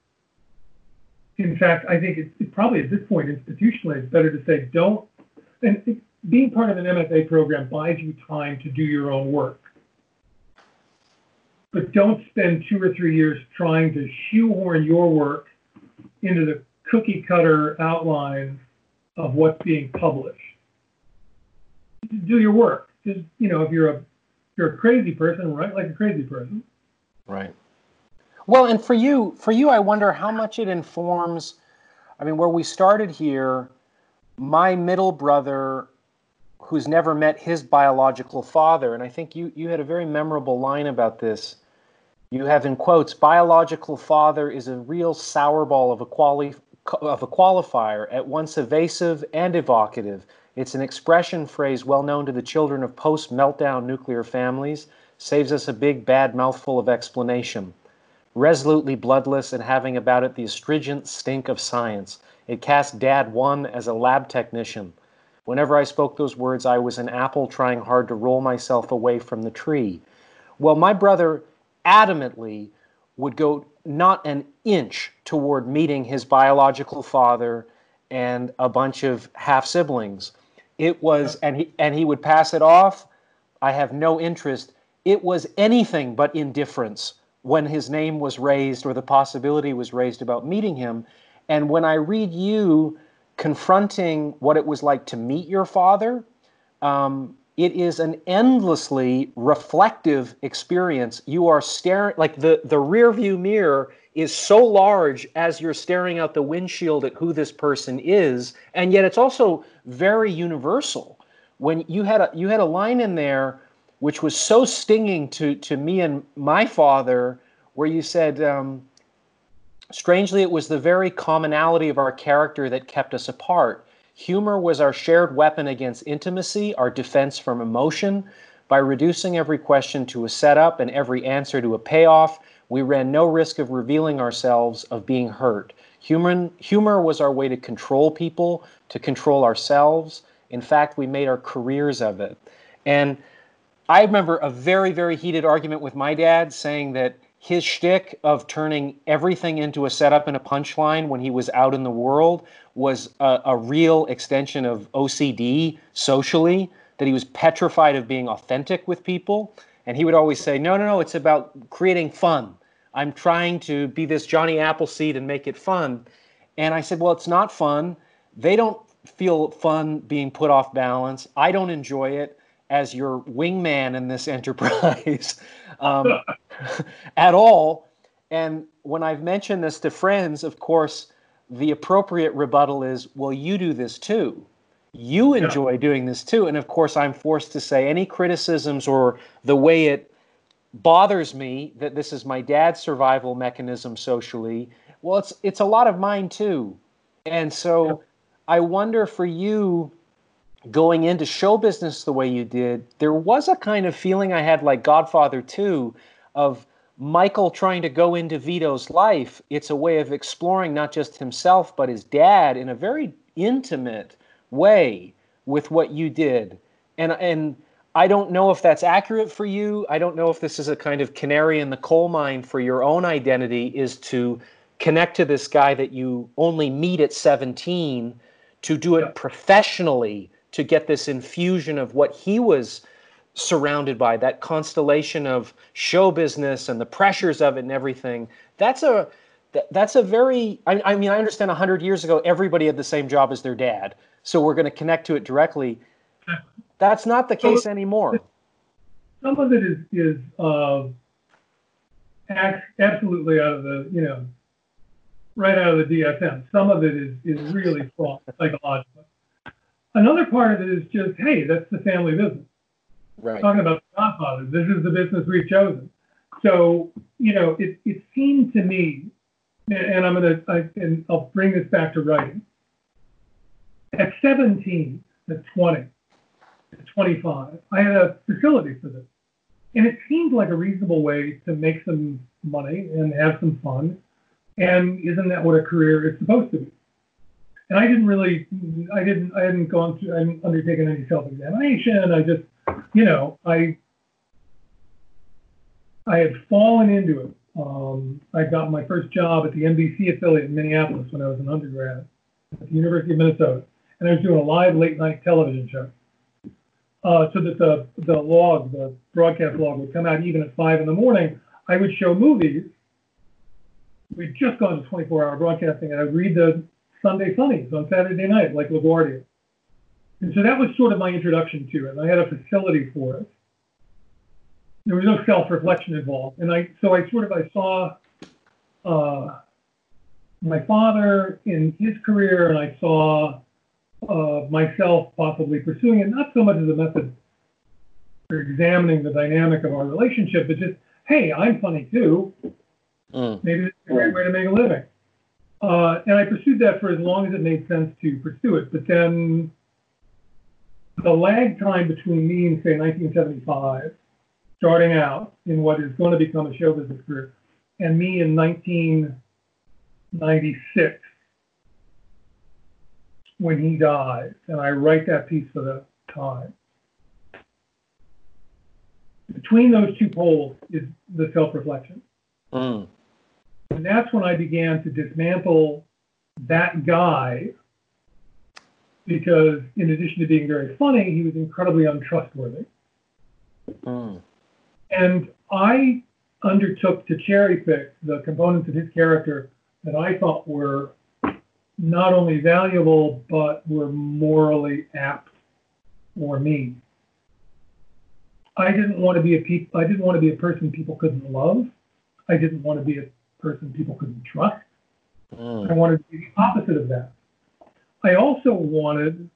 in fact, I think it's it probably at this point institutionally, it's better to say don't. And it, being part of an MFA program buys you time to do your own work. But don't spend two or three years trying to shoehorn your work into the cookie cutter outline of what's being published. Do your work. Just you know, if you're a you're a crazy person, write like a crazy person. Right. Well, and for you, for you, I wonder how much it informs. I mean, where we started here, my middle brother, who's never met his biological father, and I think you you had a very memorable line about this. You have in quotes, biological father is a real sourball of a quali- of a qualifier, at once evasive and evocative. It's an expression phrase well known to the children of post meltdown nuclear families, saves us a big bad mouthful of explanation resolutely bloodless and having about it the astringent stink of science. It cast Dad one as a lab technician. Whenever I spoke those words, I was an apple trying hard to roll myself away from the tree. Well, my brother adamantly would go not an inch toward meeting his biological father and a bunch of half siblings. It was, and he and he would pass it off. I have no interest. It was anything but indifference when his name was raised or the possibility was raised about meeting him. And when I read you confronting what it was like to meet your father, um, it is an endlessly reflective experience. You are staring, like the, the rear view mirror is so large as you're staring out the windshield at who this person is, and yet it's also very universal. When you had a you had a line in there which was so stinging to, to me and my father, where you said, um, strangely, it was the very commonality of our character that kept us apart. Humor was our shared weapon against intimacy, our defense from emotion. By reducing every question to a setup and every answer to a payoff, we ran no risk of revealing ourselves, of being hurt. Humor, humor was our way to control people, to control ourselves. In fact, we made our careers of it. And I remember a very, very heated argument with my dad saying that his shtick of turning everything into a setup and a punchline when he was out in the world was a, a, real extension of OCD socially, that he was petrified of being authentic with people. And he would always say, No, no, no, it's about creating fun. I'm trying to be this Johnny Appleseed and make it fun. And I said, Well, it's not fun. They don't feel fun being put off balance. I don't enjoy it as your wingman in this enterprise um, at all. And when I've mentioned this to friends, of course, the appropriate rebuttal is, well, you do this too. You enjoy yeah. doing this too. And of course, I'm forced to say any criticisms or the way it bothers me that this is my dad's survival mechanism socially. Well, it's it's a lot of mine too. And so I wonder for you going into show business the way you did, there was a kind of feeling I had like Godfather 2 of Michael trying to go into Vito's life. It's a way of exploring not just himself, but his dad in a very intimate way with what you did. And, and I don't know if that's accurate for you. I don't know if this is a kind of canary in the coal mine for your own identity is to connect to this guy that you only meet at 17 to do it professionally to get this infusion of what he was surrounded by that constellation of show business and the pressures of it and everything. That's a that's a very I, I mean i understand 100 years ago everybody had the same job as their dad. So we're going to connect to it directly that's not the case anymore some of it is is uh, absolutely out of the you know right out of the dsm some of it is is really strong psychologically Another part of it is just, hey, that's the family business. Right. Talking about the Godfather, this is the business we've chosen. So, you know, it, it seemed to me, and I'm going to, I, and I'll bring this back to writing. At 17, at 20, at 25, I had a facility for this. And it seemed like a reasonable way to make some money and have some fun. And isn't that what a career is supposed to be? and I didn't really, I didn't, I hadn't gone through, I hadn't undertaken any self-examination. I just, you know, I, I had fallen into it. Um, I got my first job at the NBC affiliate in Minneapolis when I was an undergrad at the University of Minnesota, and I was doing a live late night television show. Uh, so that the the log, the broadcast log, would come out even at five in the morning. I would show movies. We'd just gone to 24-hour broadcasting, and I'd read the Sunday Funnies on Saturday night, like LaGuardia. And so that was sort of my introduction to it. I had a facility for it. There was no self-reflection involved, and I so I sort of I saw uh, my father in his career, and I saw uh, myself possibly pursuing it, not so much as a method for examining the dynamic of our relationship, but just, hey, I'm funny too. Mm. Maybe it's a great way to make a living. Uh, and I pursued that for as long as it made sense to pursue it. But then the lag time between me and say 1975, starting out in what is going to become a show business career, and me in 1996 when he dies, and I write that piece for the time. Between those two poles is the self-reflection. Mm. And that's when I began to dismantle that guy because, in addition to being very funny, he was incredibly untrustworthy. Mm. And I undertook to cherry pick the components of his character that I thought were not only valuable but were morally apt for me. I didn't want to be a pe- I didn't want to be a person people couldn't love. I didn't want to be a person people couldn't trust. Mm. I wanted to be the opposite of that. I also wanted,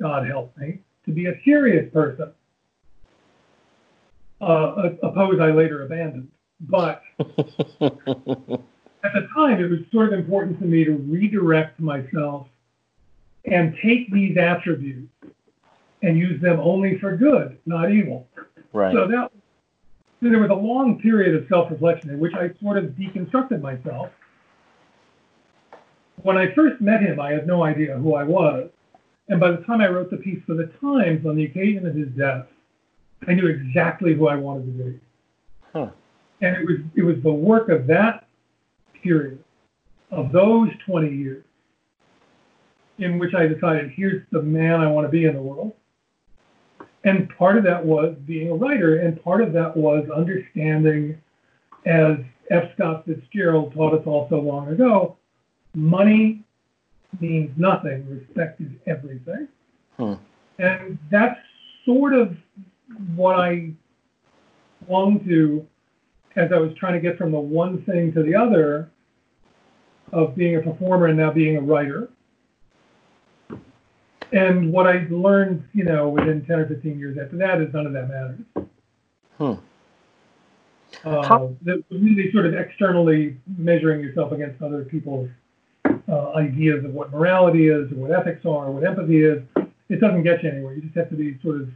God help me, to be a serious person. Uh, a, a pose I later abandoned. But at the time, it was sort of important to me to redirect myself and take these attributes and use them only for good, not evil. Right. So that there was a long period of self-reflection in which I sort of deconstructed myself. When I first met him, I had no idea who I was. And by the time I wrote the piece for the Times on the occasion of his death, I knew exactly who I wanted to be. Huh. And it was it was the work of that period, of those 20 years, in which I decided, here's the man I want to be in the world. And part of that was being a writer, and part of that was understanding, as F. Scott Fitzgerald taught us all so long ago, money means nothing, respect is everything. Hmm. And that's sort of what I clung to as I was trying to get from the one thing to the other of being a performer and now being a writer. And what I learned, you know, within 10 or 15 years after that is none of that matters. Hmm. Uh, the, really sort of externally measuring yourself against other people's uh, ideas of what morality is, or what ethics are, or what empathy is, it doesn't get you anywhere. You just have to be sort of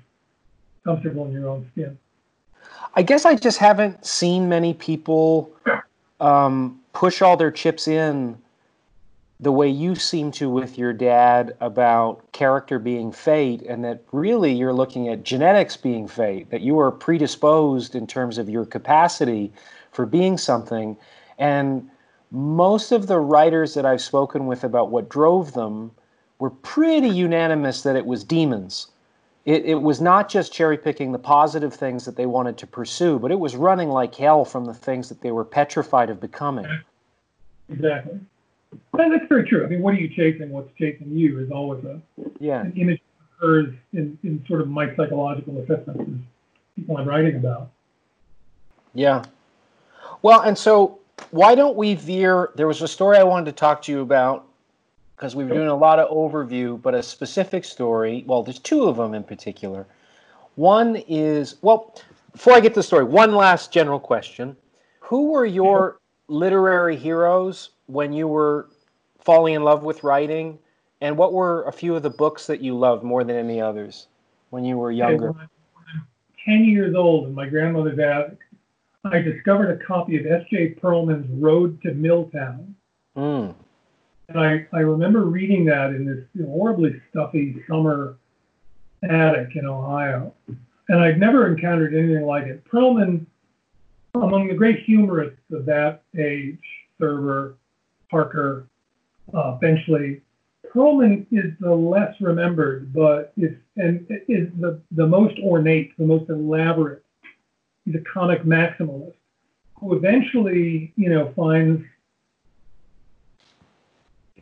comfortable in your own skin. I guess I just haven't seen many people um, push all their chips in the way you seem to with your dad about character being fate, and that really you're looking at genetics being fate, that you are predisposed in terms of your capacity for being something. And most of the writers that I've spoken with about what drove them were pretty unanimous that it was demons. It, it was not just cherry picking the positive things that they wanted to pursue, but it was running like hell from the things that they were petrified of becoming. Exactly. And that's very true. I mean, what are you chasing? What's chasing you is always a yeah. an image that occurs in, in sort of my psychological assessments is people I'm writing about. Yeah. Well, and so why don't we veer? There was a story I wanted to talk to you about because we were doing a lot of overview, but a specific story. Well, there's two of them in particular. One is well, before I get to the story, one last general question: Who were your literary heroes when you were falling in love with writing, and what were a few of the books that you loved more than any others when you were younger? When I'm 10 years old in my grandmother's attic, I discovered a copy of S.J. Perelman's Road to Miltown. Mm. And I, I remember reading that in this horribly stuffy summer attic in Ohio. And I'd never encountered anything like it. Perelman, among the great humorists of that age, Thurber, Parker, uh, Benchley, Perelman is the less remembered, but is and is the, the most ornate, the most elaborate. He's a comic maximalist who eventually, you know, finds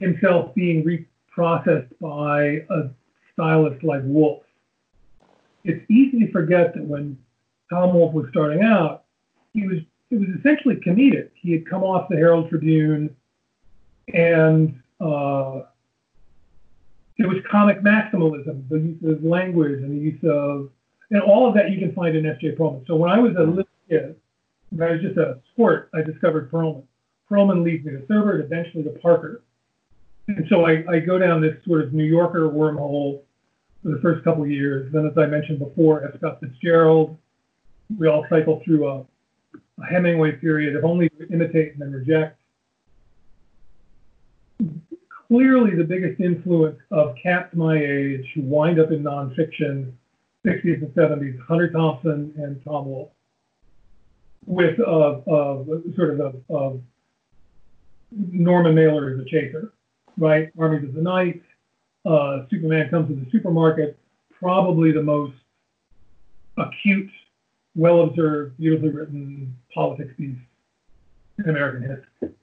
himself being reprocessed by a stylist like Wolfe. It's easy to forget that when Tom Wolfe was starting out, he was it was essentially comedic. He had come off the Herald Tribune, and uh, it was comic maximalism, the use of language and the use of and all of that you can find in S.J. Perelman. So when I was a little kid, when I was just a squirt, I discovered Perelman. Perelman leads me to Thurber and eventually to Parker. And so I, I go down this sort of New Yorker wormhole for the first couple of years. Then, as I mentioned before, F. Scott Fitzgerald, we all cycle through a, a Hemingway period of only imitate and then reject. Clearly, the biggest influence of cats my age who wind up in nonfiction, 60s and 70s, Hunter Thompson and Tom Wolfe, with uh, uh, sort of a, a Norman Mailer as a chaser right? Armies of the Night, uh, Superman comes to the supermarket, probably the most acute, well observed, beautifully written politics piece in American history.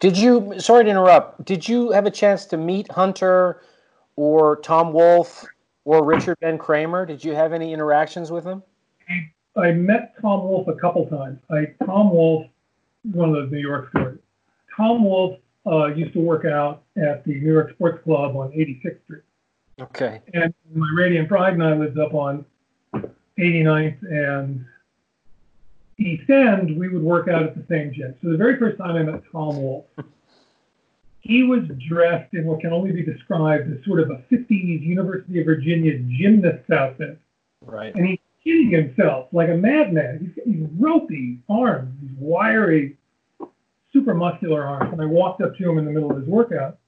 Did you, sorry to interrupt, did you have a chance to meet Hunter or Tom Wolfe or Richard Ben Cramer? Did you have any interactions with them? I met Tom Wolfe a couple times. I Tom Wolfe, one of those New York stories. Tom Wolfe uh, used to work out at the New York Sports Club on 86th Street. Okay. And my Radiant Pride and I lived up on 89th and East End, we would work out at the same gym. So the very first time I met Tom Wolfe, he was dressed in what can only be described as sort of a 50s University of Virginia gymnast outfit. Right. And he's kidding himself like a madman. He's got these ropey arms, these wiry super muscular arms. And I walked up to him in the middle of his workout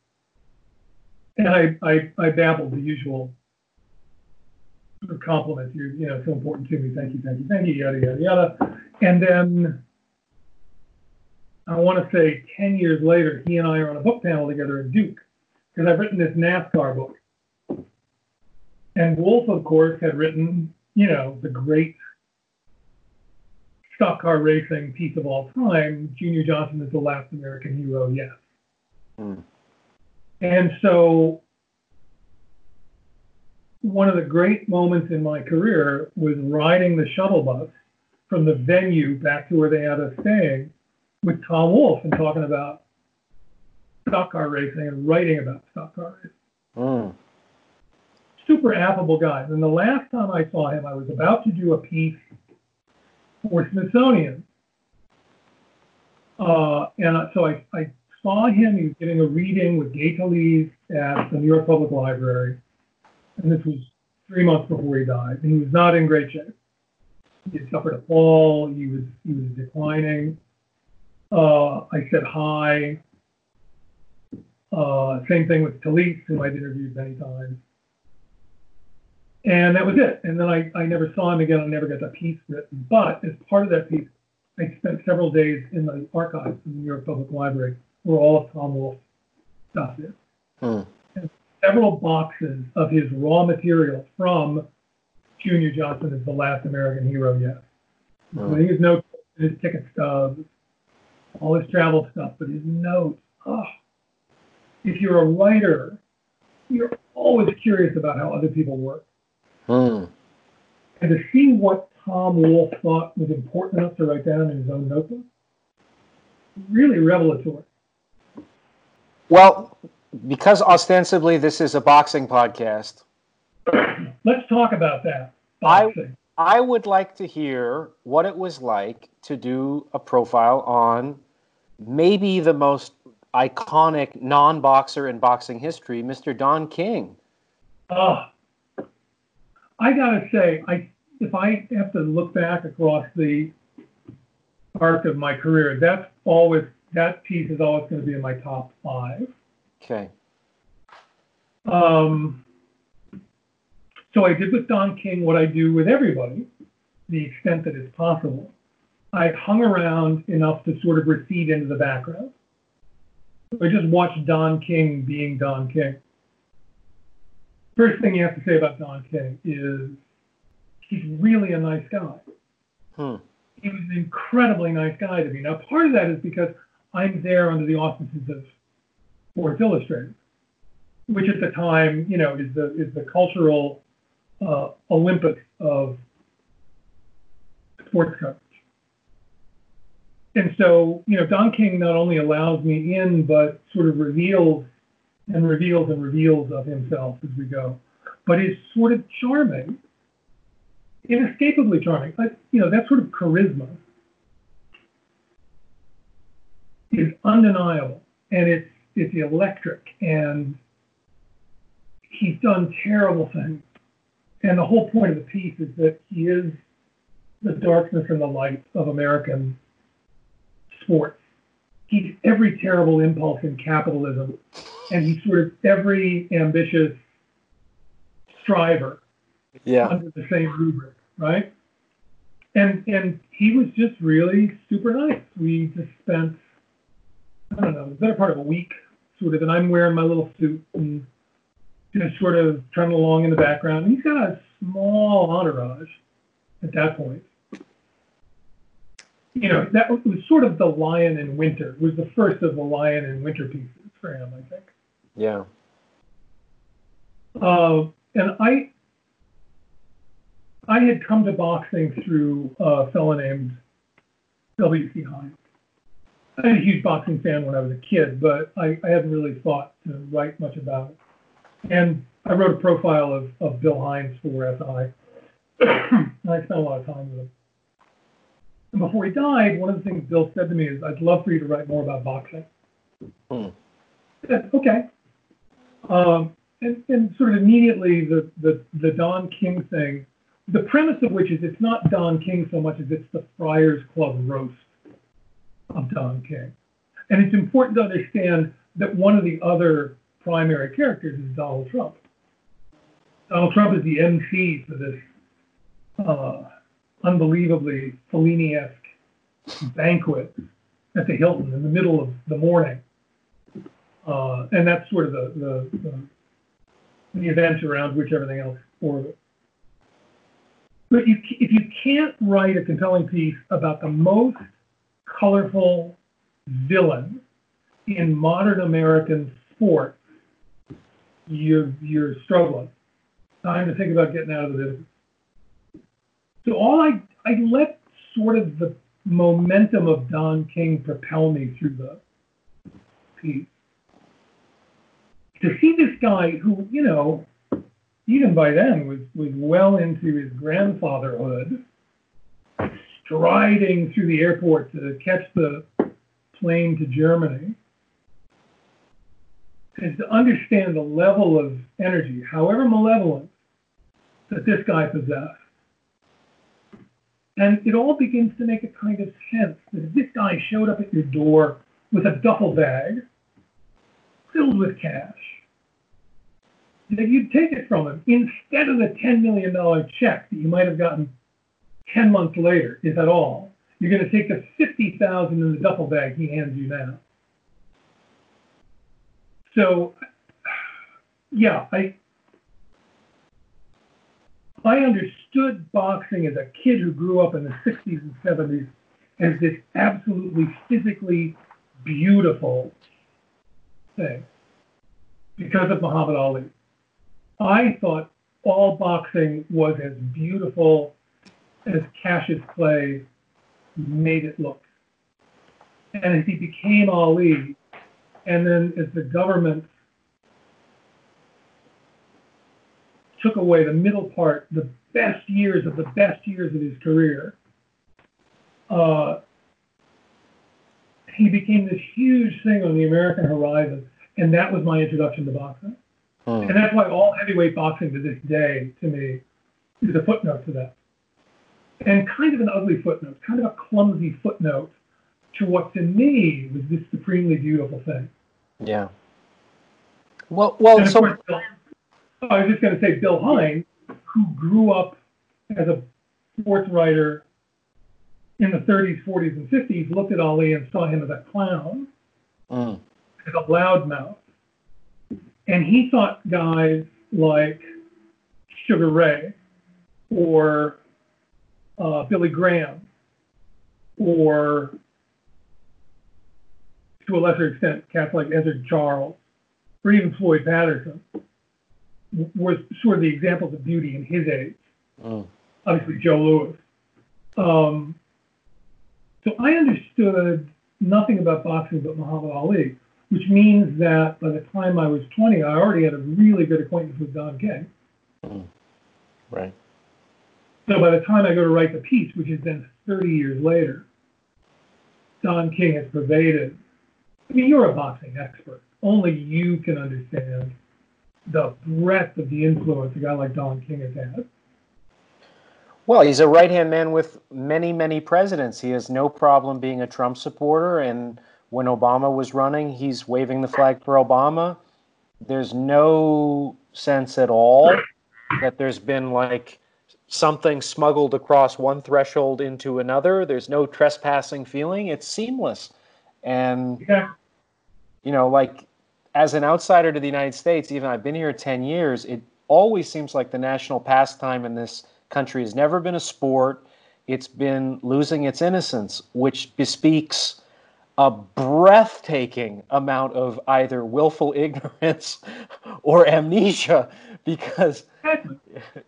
and I, I, I babbled the usual sort of compliments. You're, you know, so important to me. Thank you, thank you, thank you, yada, yada, yada. And then I want to say 10 years later, he and I are on a book panel together at Duke because I've written this NASCAR book. And Wolfe, of course, had written, you know, the great stock car racing piece of all time, Junior Johnson is the last American hero, yes. Mm. And so one of the great moments in my career was riding the shuttle bus from the venue back to where they had us staying with Tom Wolfe and talking about stock car racing and writing about stock car racing. Mm. Super affable guy. And the last time I saw him, I was about to do a piece for Smithsonian. Uh, and so I, I saw him. He was getting a reading with Gay Talese at the New York Public Library, and this was three months before he died. And he was not in great shape. He had suffered a fall. He was he was declining. Uh, I said hi. Uh, same thing with Talese, whom I'd interviewed many times. And that was it. And then I, I never saw him again. I never got that piece written. But as part of that piece, I spent several days in the archives of the New York Public Library where all of Tom Wolfe's stuff is. Hmm. And several boxes of his raw material from Junior Johnson is the last American hero yet. Hmm. Including his notes, his ticket stubs, all his travel stuff, but his notes. Oh, if you're a writer, you're always curious about how other people work. Hmm. And to see what Tom Wolfe thought was important enough to write down in his own notebook, really revelatory. Well, because ostensibly this is a boxing podcast, Let's talk about that. I- Boxing. I would like to hear what it was like to do a profile on maybe the most iconic non boxer in boxing history, Mr. Don King. Ah, I gotta say, I if I have to look back across the arc of my career, that's always that piece is always going to be in my top five. Okay. Um, so I did with Don King what I do with everybody, the extent that it's possible. I hung around enough to sort of recede into the background. I just watched Don King being Don King. First thing you have to say about Don King is he's really a nice guy. Hmm. He was an incredibly nice guy to me. Now, part of that is because I'm there under the auspices of Sports Illustrated, which at the time, you know, is the is the cultural uh, Olympus of sports coverage. And so, you know, Don King not only allows me in, but sort of reveals and reveals and reveals of himself as we go, but is sort of charming, inescapably charming. Like, you know, that sort of charisma is undeniable, and it's it's electric, and he's done terrible things. And the whole point of the piece is that he is the darkness and the light of American sports. He's every terrible impulse in capitalism, and he's sort of every ambitious striver Yeah. under the same rubric, right? And and he was just really super nice. We just spent I don't know, the better part of a week, sort of, and I'm wearing my little suit and just sort of trundling along in the background. And he's got a small entourage at that point. You know, that was sort of the Lion in Winter. It was the first of the Lion in Winter pieces for him, I think. Yeah. Uh, and I, I had come to boxing through a fellow named W.C. Heinz. I was a huge boxing fan when I was a kid, but I, I hadn't really thought to write much about it. And I wrote a profile of, of Bill Heinz for SI, and I spent a lot of time with him. And before he died, one of the things Bill said to me is, "I'd love for you to write more about boxing." Hmm. I said, "Okay." Um, and, and sort of immediately the, the, the Don King thing, the premise of which is it's not Don King so much as it's the Friars Club roast of Don King. And it's important to understand that one of the other primary characters is Donald Trump. Donald Trump is the MC for this uh, unbelievably Fellini-esque banquet at the Hilton in the middle of the morning. Uh, and that's sort of the, the, the the event around which everything else orbits. But you, if you can't write a compelling piece about the most colorful villain in modern American sports, you're, you're struggling. Time to think about getting out of the business. So all I, I let sort of the momentum of Don King propel me through the piece to see this guy who, you know, even by then was, was well into his grandfatherhood, striding through the airport to catch the plane to Germany, is to understand the level of energy, however malevolent, that this guy possessed. And it all begins to make a kind of sense that if this guy showed up at your door with a duffel bag filled with cash, that you'd take it from him instead of the $10 million check that you might have gotten 10 months later, if at all. You're going to take the 50000 in the duffel bag he hands you now. So, yeah, I, I understood boxing as a kid who grew up in the 60s and 70s as this absolutely physically beautiful thing because of Muhammad Ali. I thought all boxing was as beautiful as Cassius Clay made it look. And as he became Ali, and then as the government took away the middle part, the best years of the best years of his career, uh, he became this huge thing on the American horizon, and that was my introduction to boxing. Hmm. And that's why all heavyweight boxing to this day, to me, is a footnote to that. And kind of an ugly footnote, kind of a clumsy footnote to what to me was this supremely beautiful thing. Yeah. Well, well, so course, Bill, I was just going to say Bill Heinz, who grew up as a sports writer in the 30s, 40s, and 50s, looked at Ali and saw him as a clown, mm. A loudmouth, and he thought guys like Sugar Ray or uh, Billy Graham or to a lesser extent cats like Ezzard Charles or even Floyd Patterson were sort of the examples of beauty in his age. Mm. Obviously, Joe Louis. Um, so I understood nothing about boxing but Muhammad Ali which means that by the time I was 20, I already had a really good acquaintance with Don King. Mm. Right. So by the time I go to write the piece, which is then 30 years later, Don King has pervaded. I mean, you're a boxing expert. Only you can understand the breadth of the influence a guy like Don King has had. Well, he's a right hand man with many, many presidents. He has no problem being a Trump supporter and when Obama was running, he's waving the flag for Obama. There's no sense at all that there's been like something smuggled across one threshold into another. There's no trespassing feeling. It's seamless. And, yeah. you know, like as an outsider to the United States, even I've been here 10 years, it always seems like the national pastime in this country has never been a sport. It's been losing its innocence, which bespeaks a breathtaking amount of either willful ignorance or amnesia because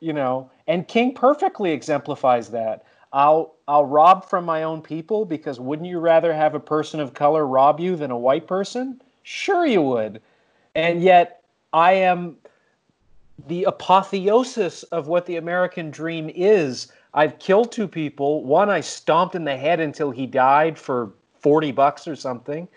you know and king perfectly exemplifies that. I'll i'll rob from my own people because wouldn't you rather have a person of color rob you than a white person? Sure you would. And yet i am the apotheosis of what the american dream is. I've killed two people. One i stomped in the head until he died for 40 bucks or something.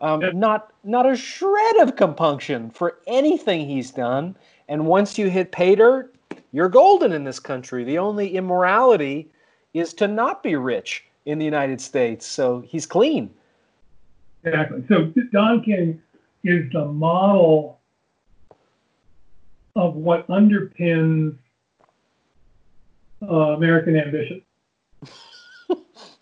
Um, yeah. Not not a shred of compunction for anything he's done. And once you hit pay dirt, you're golden in this country. The only immorality is to not be rich in the United States. So he's clean. Exactly. So Don King is the model of what underpins uh, American ambition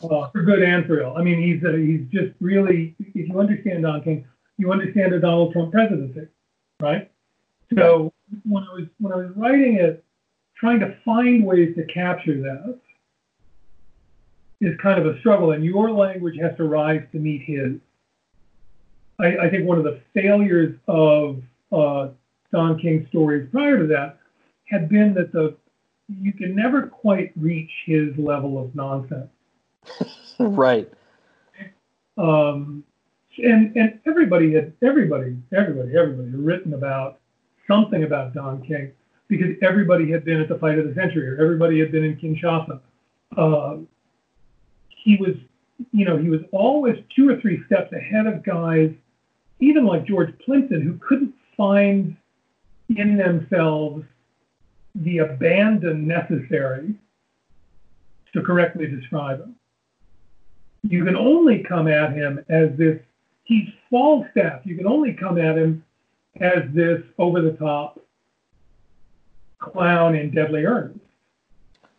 for good and for ill. I mean, he's uh, he's just really, if you understand Don King, you understand the Donald Trump presidency, right? So when I was when I was writing it, trying to find ways to capture that is kind of a struggle, and your language has to rise to meet his. I, I think one of the failures of uh, Don King's stories prior to that had been that the you can never quite reach his level of nonsense. right. Um, and and everybody had everybody everybody everybody had written about something about Don King because everybody had been at the fight of the century or everybody had been in Kinshasa. Uh, he was, you know, he was always two or three steps ahead of guys even like George Plimpton, who couldn't find in themselves the abandon necessary to correctly describe him. You can only come at him as this, he's Falstaff. You can only come at him as this over the top clown in Deadly Earnest.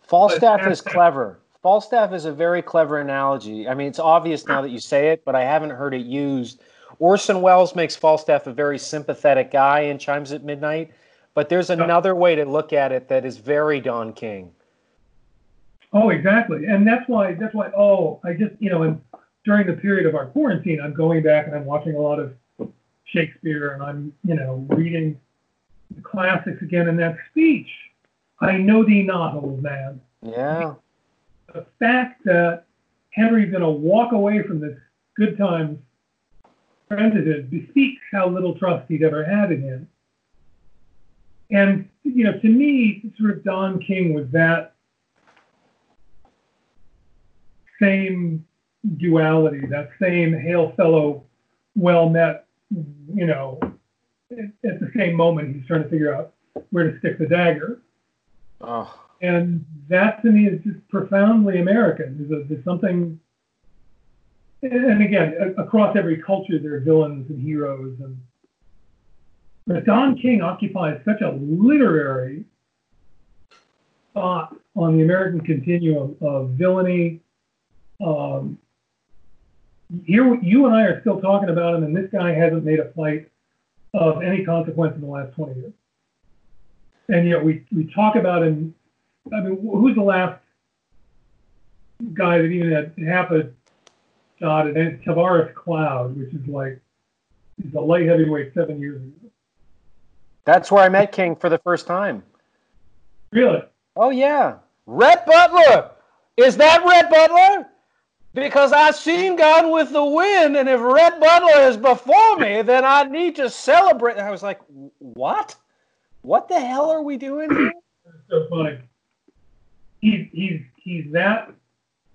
Falstaff is clever. Falstaff is a very clever analogy. I mean, it's obvious now that you say it, but I haven't heard it used. Orson Welles makes Falstaff a very sympathetic guy in Chimes at Midnight, but there's another way to look at it that is very Don King. Oh, exactly, and that's why that's why. Oh, I just you know, and during the period of our quarantine, I'm going back and I'm watching a lot of Shakespeare, and I'm you know reading the classics again. And that speech, I know thee not, old man. Yeah the fact that Henry's going to walk away from this good times president bespeaks how little trust he'd ever had in him. And, you know, to me, sort of Don King was that same duality, that same hail fellow, well met, you know, at the same moment he's trying to figure out where to stick the dagger. Oh. And that to me is just profoundly American. There's, a, there's something, and again, across every culture, there are villains and heroes. And but Don King occupies such a literary spot on the American continuum of villainy. Um, here, you and I are still talking about him, and this guy hasn't made a fight of any consequence in the last 20 years. And yet we, we talk about him I mean, who's the last guy that even had half a shot at it? Tavoris Cloud, which is like he's a light heavyweight seven years ago. That's where I met King for the first time. Really? Oh yeah, Rhett Butler. Is that Rhett Butler? Because I've seen Gone with the Wind, and if Rhett Butler is before me, then I need to celebrate. And I was like, what? What the hell are we doing here? so funny he's he's he's that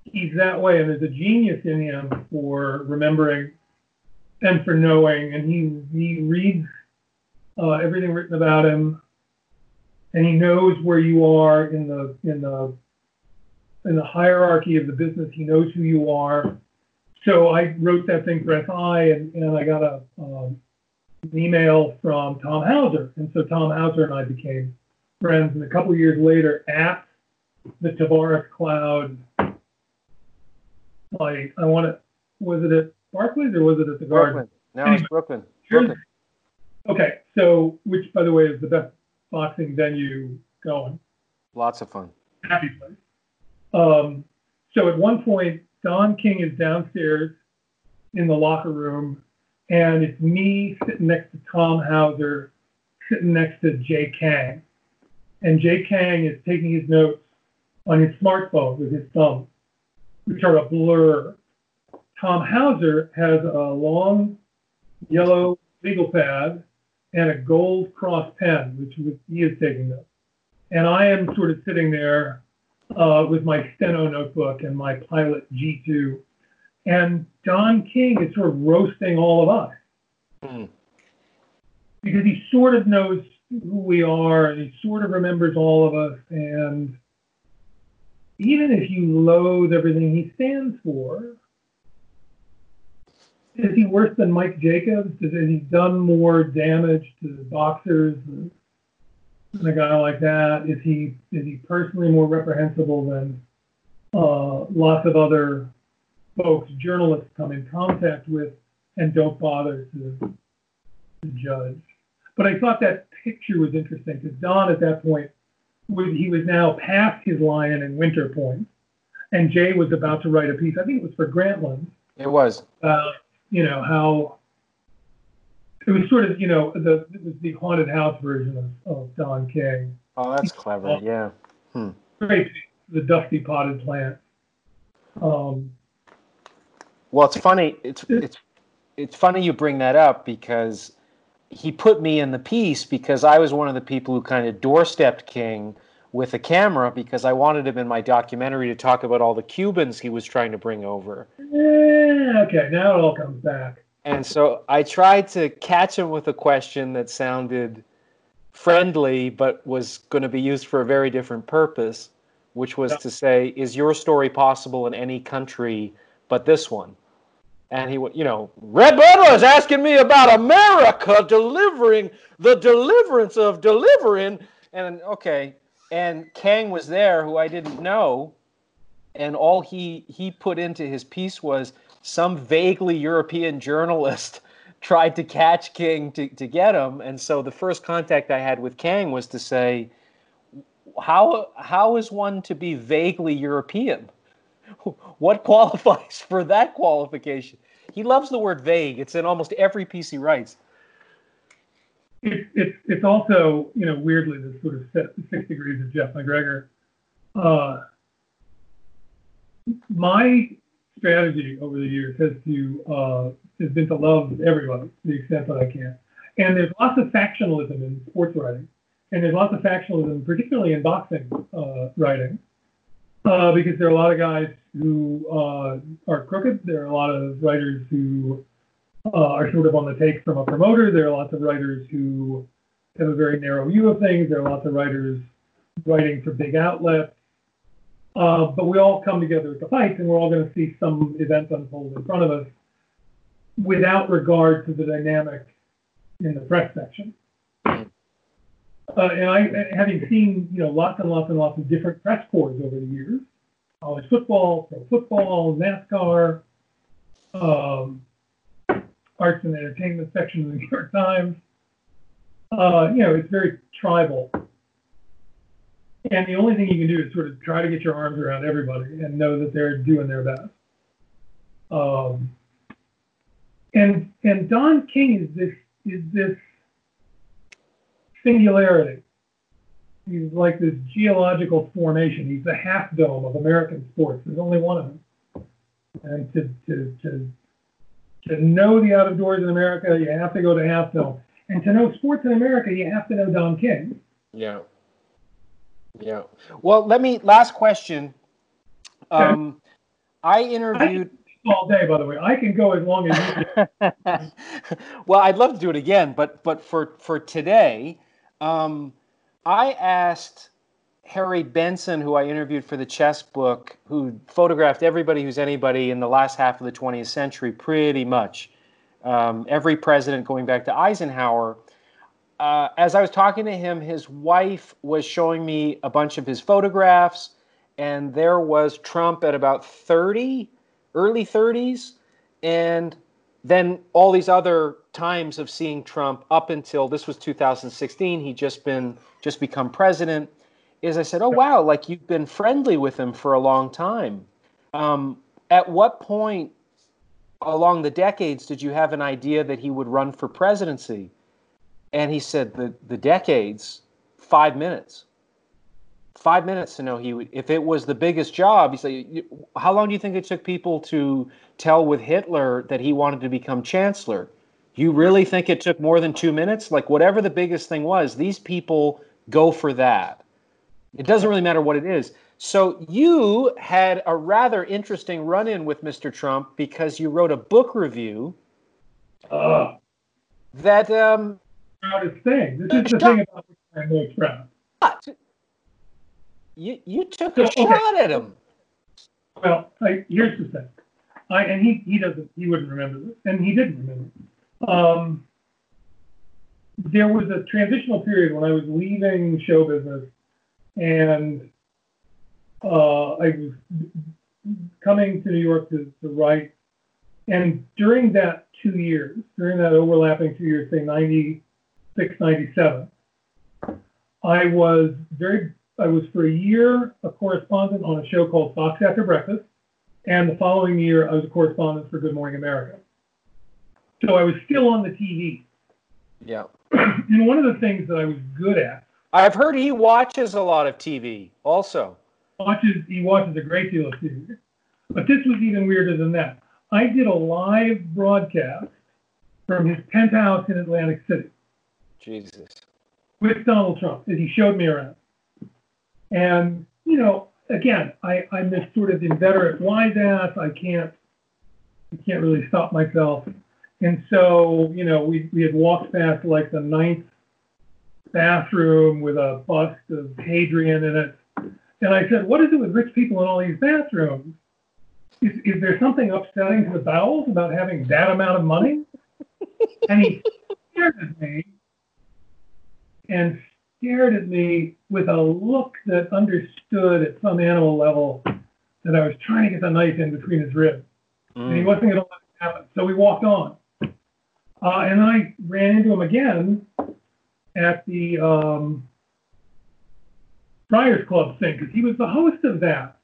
he's that way, and there's a genius in him for remembering and for knowing, and he he reads uh, everything written about him, and he knows where you are in the in the in the hierarchy of the business. He knows who you are. So I wrote that thing for SI, and, and I got a um, an email from Tom Hauser, and so Tom Hauser and I became friends. And a couple years later, at the Tavoris Cloud. Like I want to, was it at Barclays or was it at the Garden? Now it's Brooklyn. Brooklyn. Okay, so which, by the way, is the best boxing venue going? Lots of fun. Happy place. Um, so at one point, Don King is downstairs in the locker room, and it's me sitting next to Tom Hauser, sitting next to Jay Kang. And Jay Kang is taking his notes on his smartphone with his thumb, which are a blur. Tom Hauser has a long yellow legal pad and a gold cross pen, which he is taking notes. And I am sort of sitting there uh, with my steno notebook and my Pilot G2. And Don King is sort of roasting all of us. Mm. Because he sort of knows who we are and he sort of remembers all of us. And even if you loathe everything he stands for, is he worse than Mike Jacobs? Has he done more damage to boxers than a guy like that? Is he is he personally more reprehensible than uh, lots of other folks journalists come in contact with and don't bother to, to judge? But I thought that picture was interesting because Don at that point was he was now past his lion and winter point, and Jay was about to write a piece. I think it was for Grantland. It was. Uh, you know how it was sort of you know the it was the haunted house version of, of Don King. Oh, that's clever. Uh, yeah. Hmm. Great. The dusty potted plant. Um, well, it's funny. It's it's it's funny you bring that up because he put me in the piece because I was one of the people who kind of doorstepped King with a camera because I wanted him in my documentary to talk about all the Cubans he was trying to bring over. Yeah, okay, now it all comes back. And so I tried to catch him with a question that sounded friendly, but was going to be used for a very different purpose, which was to say, is your story possible in any country but this one? And he, you know, Rhett Butler is asking me about America delivering the deliverance of delivering. And okay, and Kang was there, who I didn't know, and all he he put into his piece was some vaguely European journalist tried to catch King to, to get him. And so the first contact I had with Kang was to say, how how is one to be vaguely European? What qualifies for that qualification? He loves the word vague. It's in almost every piece he writes. It's it's it's also you know weirdly the sort of six degrees of Jeff MacGregor. Uh, my strategy over the years has to uh, has been to love everybody to the extent that I can. And there's lots of factionalism in sports writing, and there's lots of factionalism, particularly in boxing uh, writing, uh, because there are a lot of guys who uh, are crooked. There are a lot of writers who uh, are sort of on the take from a promoter. There are lots of writers who have a very narrow view of things. There are lots of writers writing for big outlets. Uh, but we all come together at the fight, and we're all going to see some events unfold in front of us without regard to the dynamic in the press section. Uh, and I, having seen, you know, lots and lots and lots of different press corps over the years, college football, pro football, NASCAR, um, arts and entertainment section of the New York Times. Uh, you know, it's very tribal. And the only thing you can do is sort of try to get your arms around everybody and know that they're doing their best. Um, and and Don King is this is this singularity. He's like this geological formation. He's the half dome of American sports. There's only one of them. And to to to to know the out of doors in America, you have to go to half dome. And to know sports in America, you have to know Don King. Yeah. Yeah. Well, let me last question. Um, I interviewed I all day, by the way. I can go as long as you. well, I'd love to do it again, but but for for today, um, I asked Harry Benson, who I interviewed for the chess book, who photographed everybody who's anybody in the last half of the 20th century, pretty much. Um, every president going back to Eisenhower uh, as I was talking to him, his wife was showing me a bunch of his photographs, and there was Trump at about 30, early 30s, and then all these other times of seeing Trump up until this was 2016, he just been just become president. Is I said, oh wow, like you've been friendly with him for a long time. Um, at what point along the decades did you have an idea that he would run for presidency? And he said the the decades, five minutes. Five minutes to know he would. If it was the biggest job, he said, "How long do you think it took people to tell with Hitler that he wanted to become chancellor? You really think it took more than two minutes? Like whatever the biggest thing was, these people go for that. It doesn't really matter what it is. So you had a rather interesting run-in with Mr. Trump because you wrote a book review uh, that um, proudest thing. This is the thing about which I'm most proud. You you took a so, shot at him. Well, I, here's the thing. I and he he doesn't he wouldn't remember this, and he didn't remember. Um, there was a transitional period when I was leaving show business, and uh, I was coming to New York to, to write. And during that two years, during that overlapping two years, say 90, 697. I was very, I was for a year a correspondent on a show called Fox After Breakfast, and the following year I was a correspondent for Good Morning America. So I was still on the TV. Yeah. and one of the things that I was good at. I've heard he watches a lot of TV also. Watches he watches a great deal of TV. But this was even weirder than that. I did a live broadcast from his penthouse in Atlantic City. Jesus. With Donald Trump, that he showed me around. And, you know, again, I, I'm this sort of inveterate wise ass. I can't, I can't really stop myself. And so, you know, we, we had walked past like the ninth bathroom with a bust of Hadrian in it. And I said, what is it with rich people in all these bathrooms? Is, is there something upsetting to the bowels about having that amount of money? And he stared at me and stared at me with a look that understood at some animal level that I was trying to get the knife in between his ribs. And he Mm. wasn't going to let it happen. So we walked on. Uh, and then I ran into him again at the um, Friars Club thing because he was the host of that.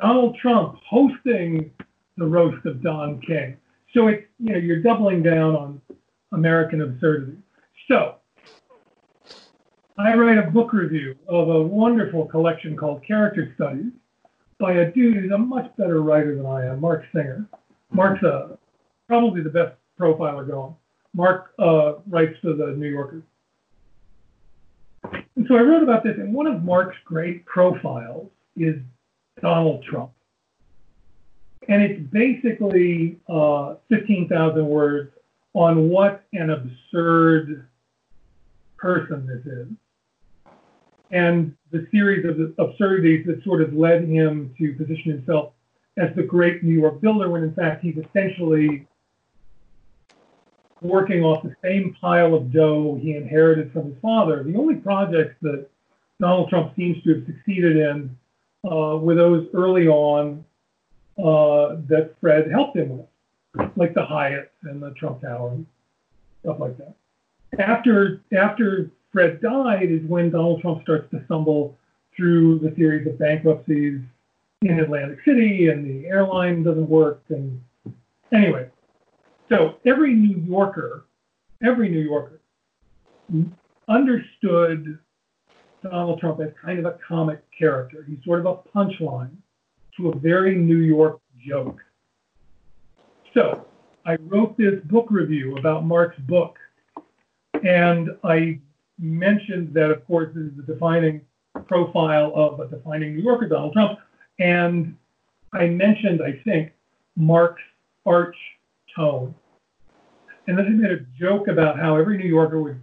Donald Trump hosting the roast of Don King. So it's, you know, you're doubling down on American absurdity. So I write a book review of a wonderful collection called Character Studies by a dude who's a much better writer than I am, Mark Singer. Mark's uh, probably the best profiler going. Mark uh, writes for the New Yorker. And so I wrote about this, and one of Mark's great profiles is Donald Trump. And it's basically uh, 15,000 words on what an absurd person this is. And the series of absurdities that sort of led him to position himself as the great New York builder, when in fact he's essentially working off the same pile of dough he inherited from his father. The only projects that Donald Trump seems to have succeeded in uh, were those early on uh, that Fred helped him with, like the Hyatt and the Trump Tower stuff like that. After after Fred died is when Donald Trump starts to stumble through the series of bankruptcies in Atlantic City, and the airline doesn't work. And anyway, so every New Yorker, every New Yorker understood Donald Trump as kind of a comic character. He's sort of a punchline to a very New York joke. So I wrote this book review about Mark's book, and I mentioned that, of course, this is the defining profile of a defining New Yorker, Donald Trump. And I mentioned, I think, Mark's arch tone. And then I made a joke about how every New Yorker would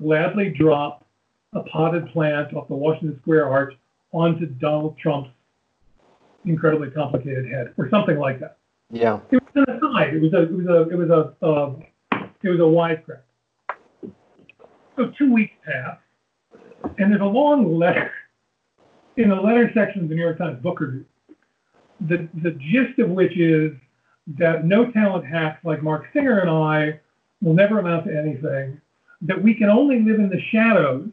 gladly drop a potted plant off the Washington Square arch onto Donald Trump's incredibly complicated head, or something like that. Yeah. It was an aside. It was a, it was a, it was a, uh, it was a wisecrack. So two weeks pass, and there's a long letter in the letter section of the New York Times book review. The the gist of which is that no talent hacks like Mark Singer and I will never amount to anything. That we can only live in the shadows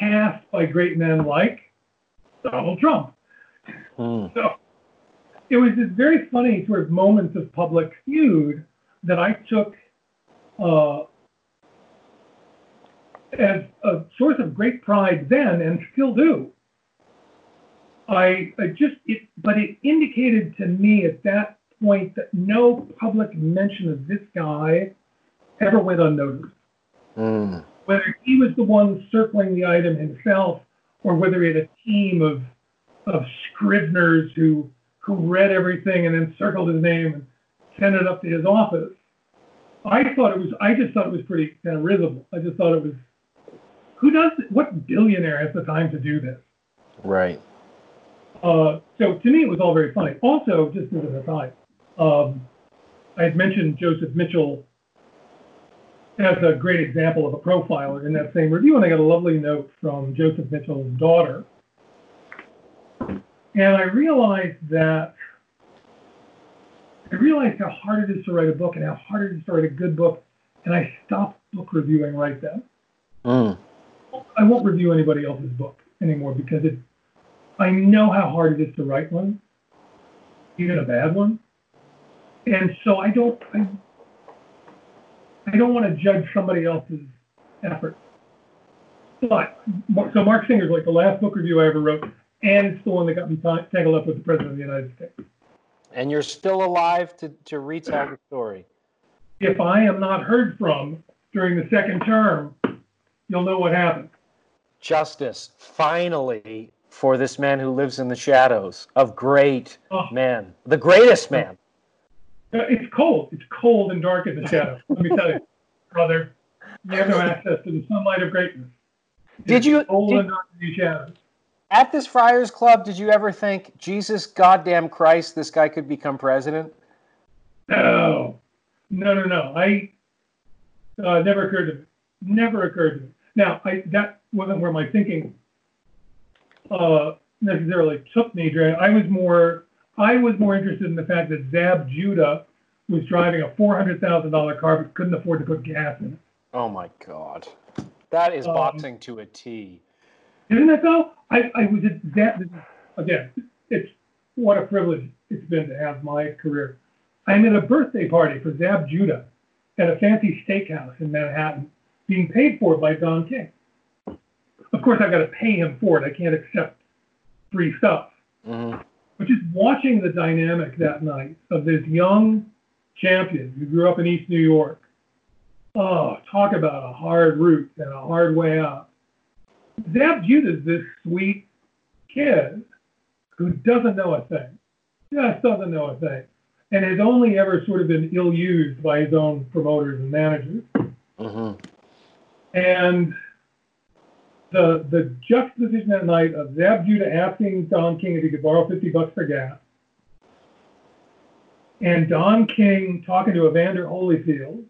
cast by great men like Donald Trump. Mm. So it was this very funny sort of moments of public feud that I took uh, as a source of great pride then and still do. I, I just it, but it indicated to me at that point that no public mention of this guy ever went unnoticed. Mm. Whether he was the one circling the item himself, or whether he had a team of of scriveners who who read everything and then circled his name and sent it up to his office. I thought it was. I just thought it was pretty kind of risible. I just thought it was. Who does? What billionaire has the time to do this? Right. Uh, so to me, it was all very funny. Also, just as an aside, um, I had mentioned Joseph Mitchell as a great example of a profiler in that same review, and I got a lovely note from Joseph Mitchell's daughter. And I realized that I realized how hard it is to write a book and how hard it is to write a good book, and I stopped book reviewing right then. Mm. I won't review anybody else's book anymore because it. I know how hard it is to write one, even a bad one, and so I don't. I, I don't want to judge somebody else's effort. But so Mark Singer's like the last book review I ever wrote, and it's the one that got me ta- tangled up with the president of the United States. And you're still alive to, to retell the story. If I am not heard from during the second term, you'll know what happened. Justice, finally, for this man who lives in the shadows of great Oh. men, the greatest man. Uh, It's cold. It's cold and dark in the shadow. Let me tell you, brother. You have no access to the sunlight of greatness. Did It's you- cold did- and dark in these shadows? At this Friars Club, did you ever think, Jesus goddamn Christ, this guy could become president? No, no, no, no. I uh, never occurred to me. Never occurred to me. Now, I that wasn't where my thinking uh, necessarily took me. Dre. I was more I was more interested in the fact that Zab Judah was driving a four hundred thousand dollar car but couldn't afford to put gas in it. Oh my God. That is Um, boxing to a T. Isn't that so? I, I was at that again. It's what a privilege it's been to have my career. I'm at a birthday party for Zab Judah at a fancy steakhouse in Manhattan, being paid for by Don King. Of course, I've got to pay him for it. I can't accept free stuff. hmm But just watching the dynamic that night of this young champion who grew up in East New York. Oh, talk about a hard route and a hard way out. Zab Judah's this sweet kid who doesn't know a thing, just doesn't know a thing, and has only ever sort of been ill-used by his own promoters and managers. hmm And the the juxtaposition that night of Zab Judah asking Don King if he could borrow 50 bucks for gas, and Don King talking to Evander Holyfield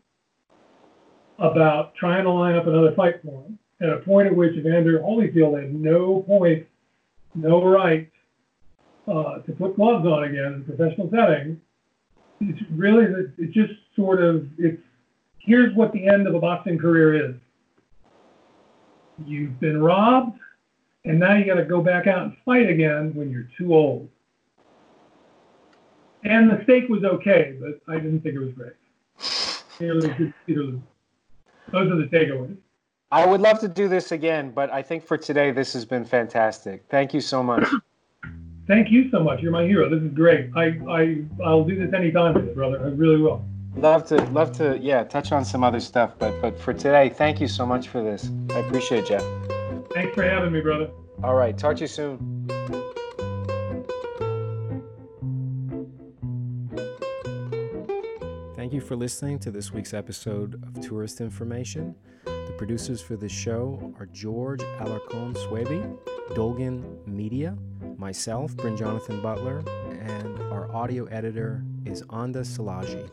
about trying to line up another fight for him, at a point at which Evander Holyfield had no point, no right uh, to put gloves on again in a professional setting. It's really, that it just sort of, it's, here's what the end of a boxing career is you've been robbed, and now you got to go back out and fight again when you're too old. And the steak was okay, but I didn't think it was great. Either lose, either lose. Those are the takeaways. I would love to do this again, but I think for today, this has been fantastic. Thank you so much. Thank you so much. You're my hero. This is great. I, I I'll do this anytime, brother. I really will. Love to, love to, yeah, touch on some other stuff, but but for today, thank you so much for this. I appreciate it, Jeff. Thanks for having me, brother. All right, talk to you soon. Thank you for listening to this week's episode of Tourist Information. The producers for this show are George Alarcon Swaby, Dolgan Media, myself, Bryn Jonathan Butler, and our audio editor is Anda Salaji.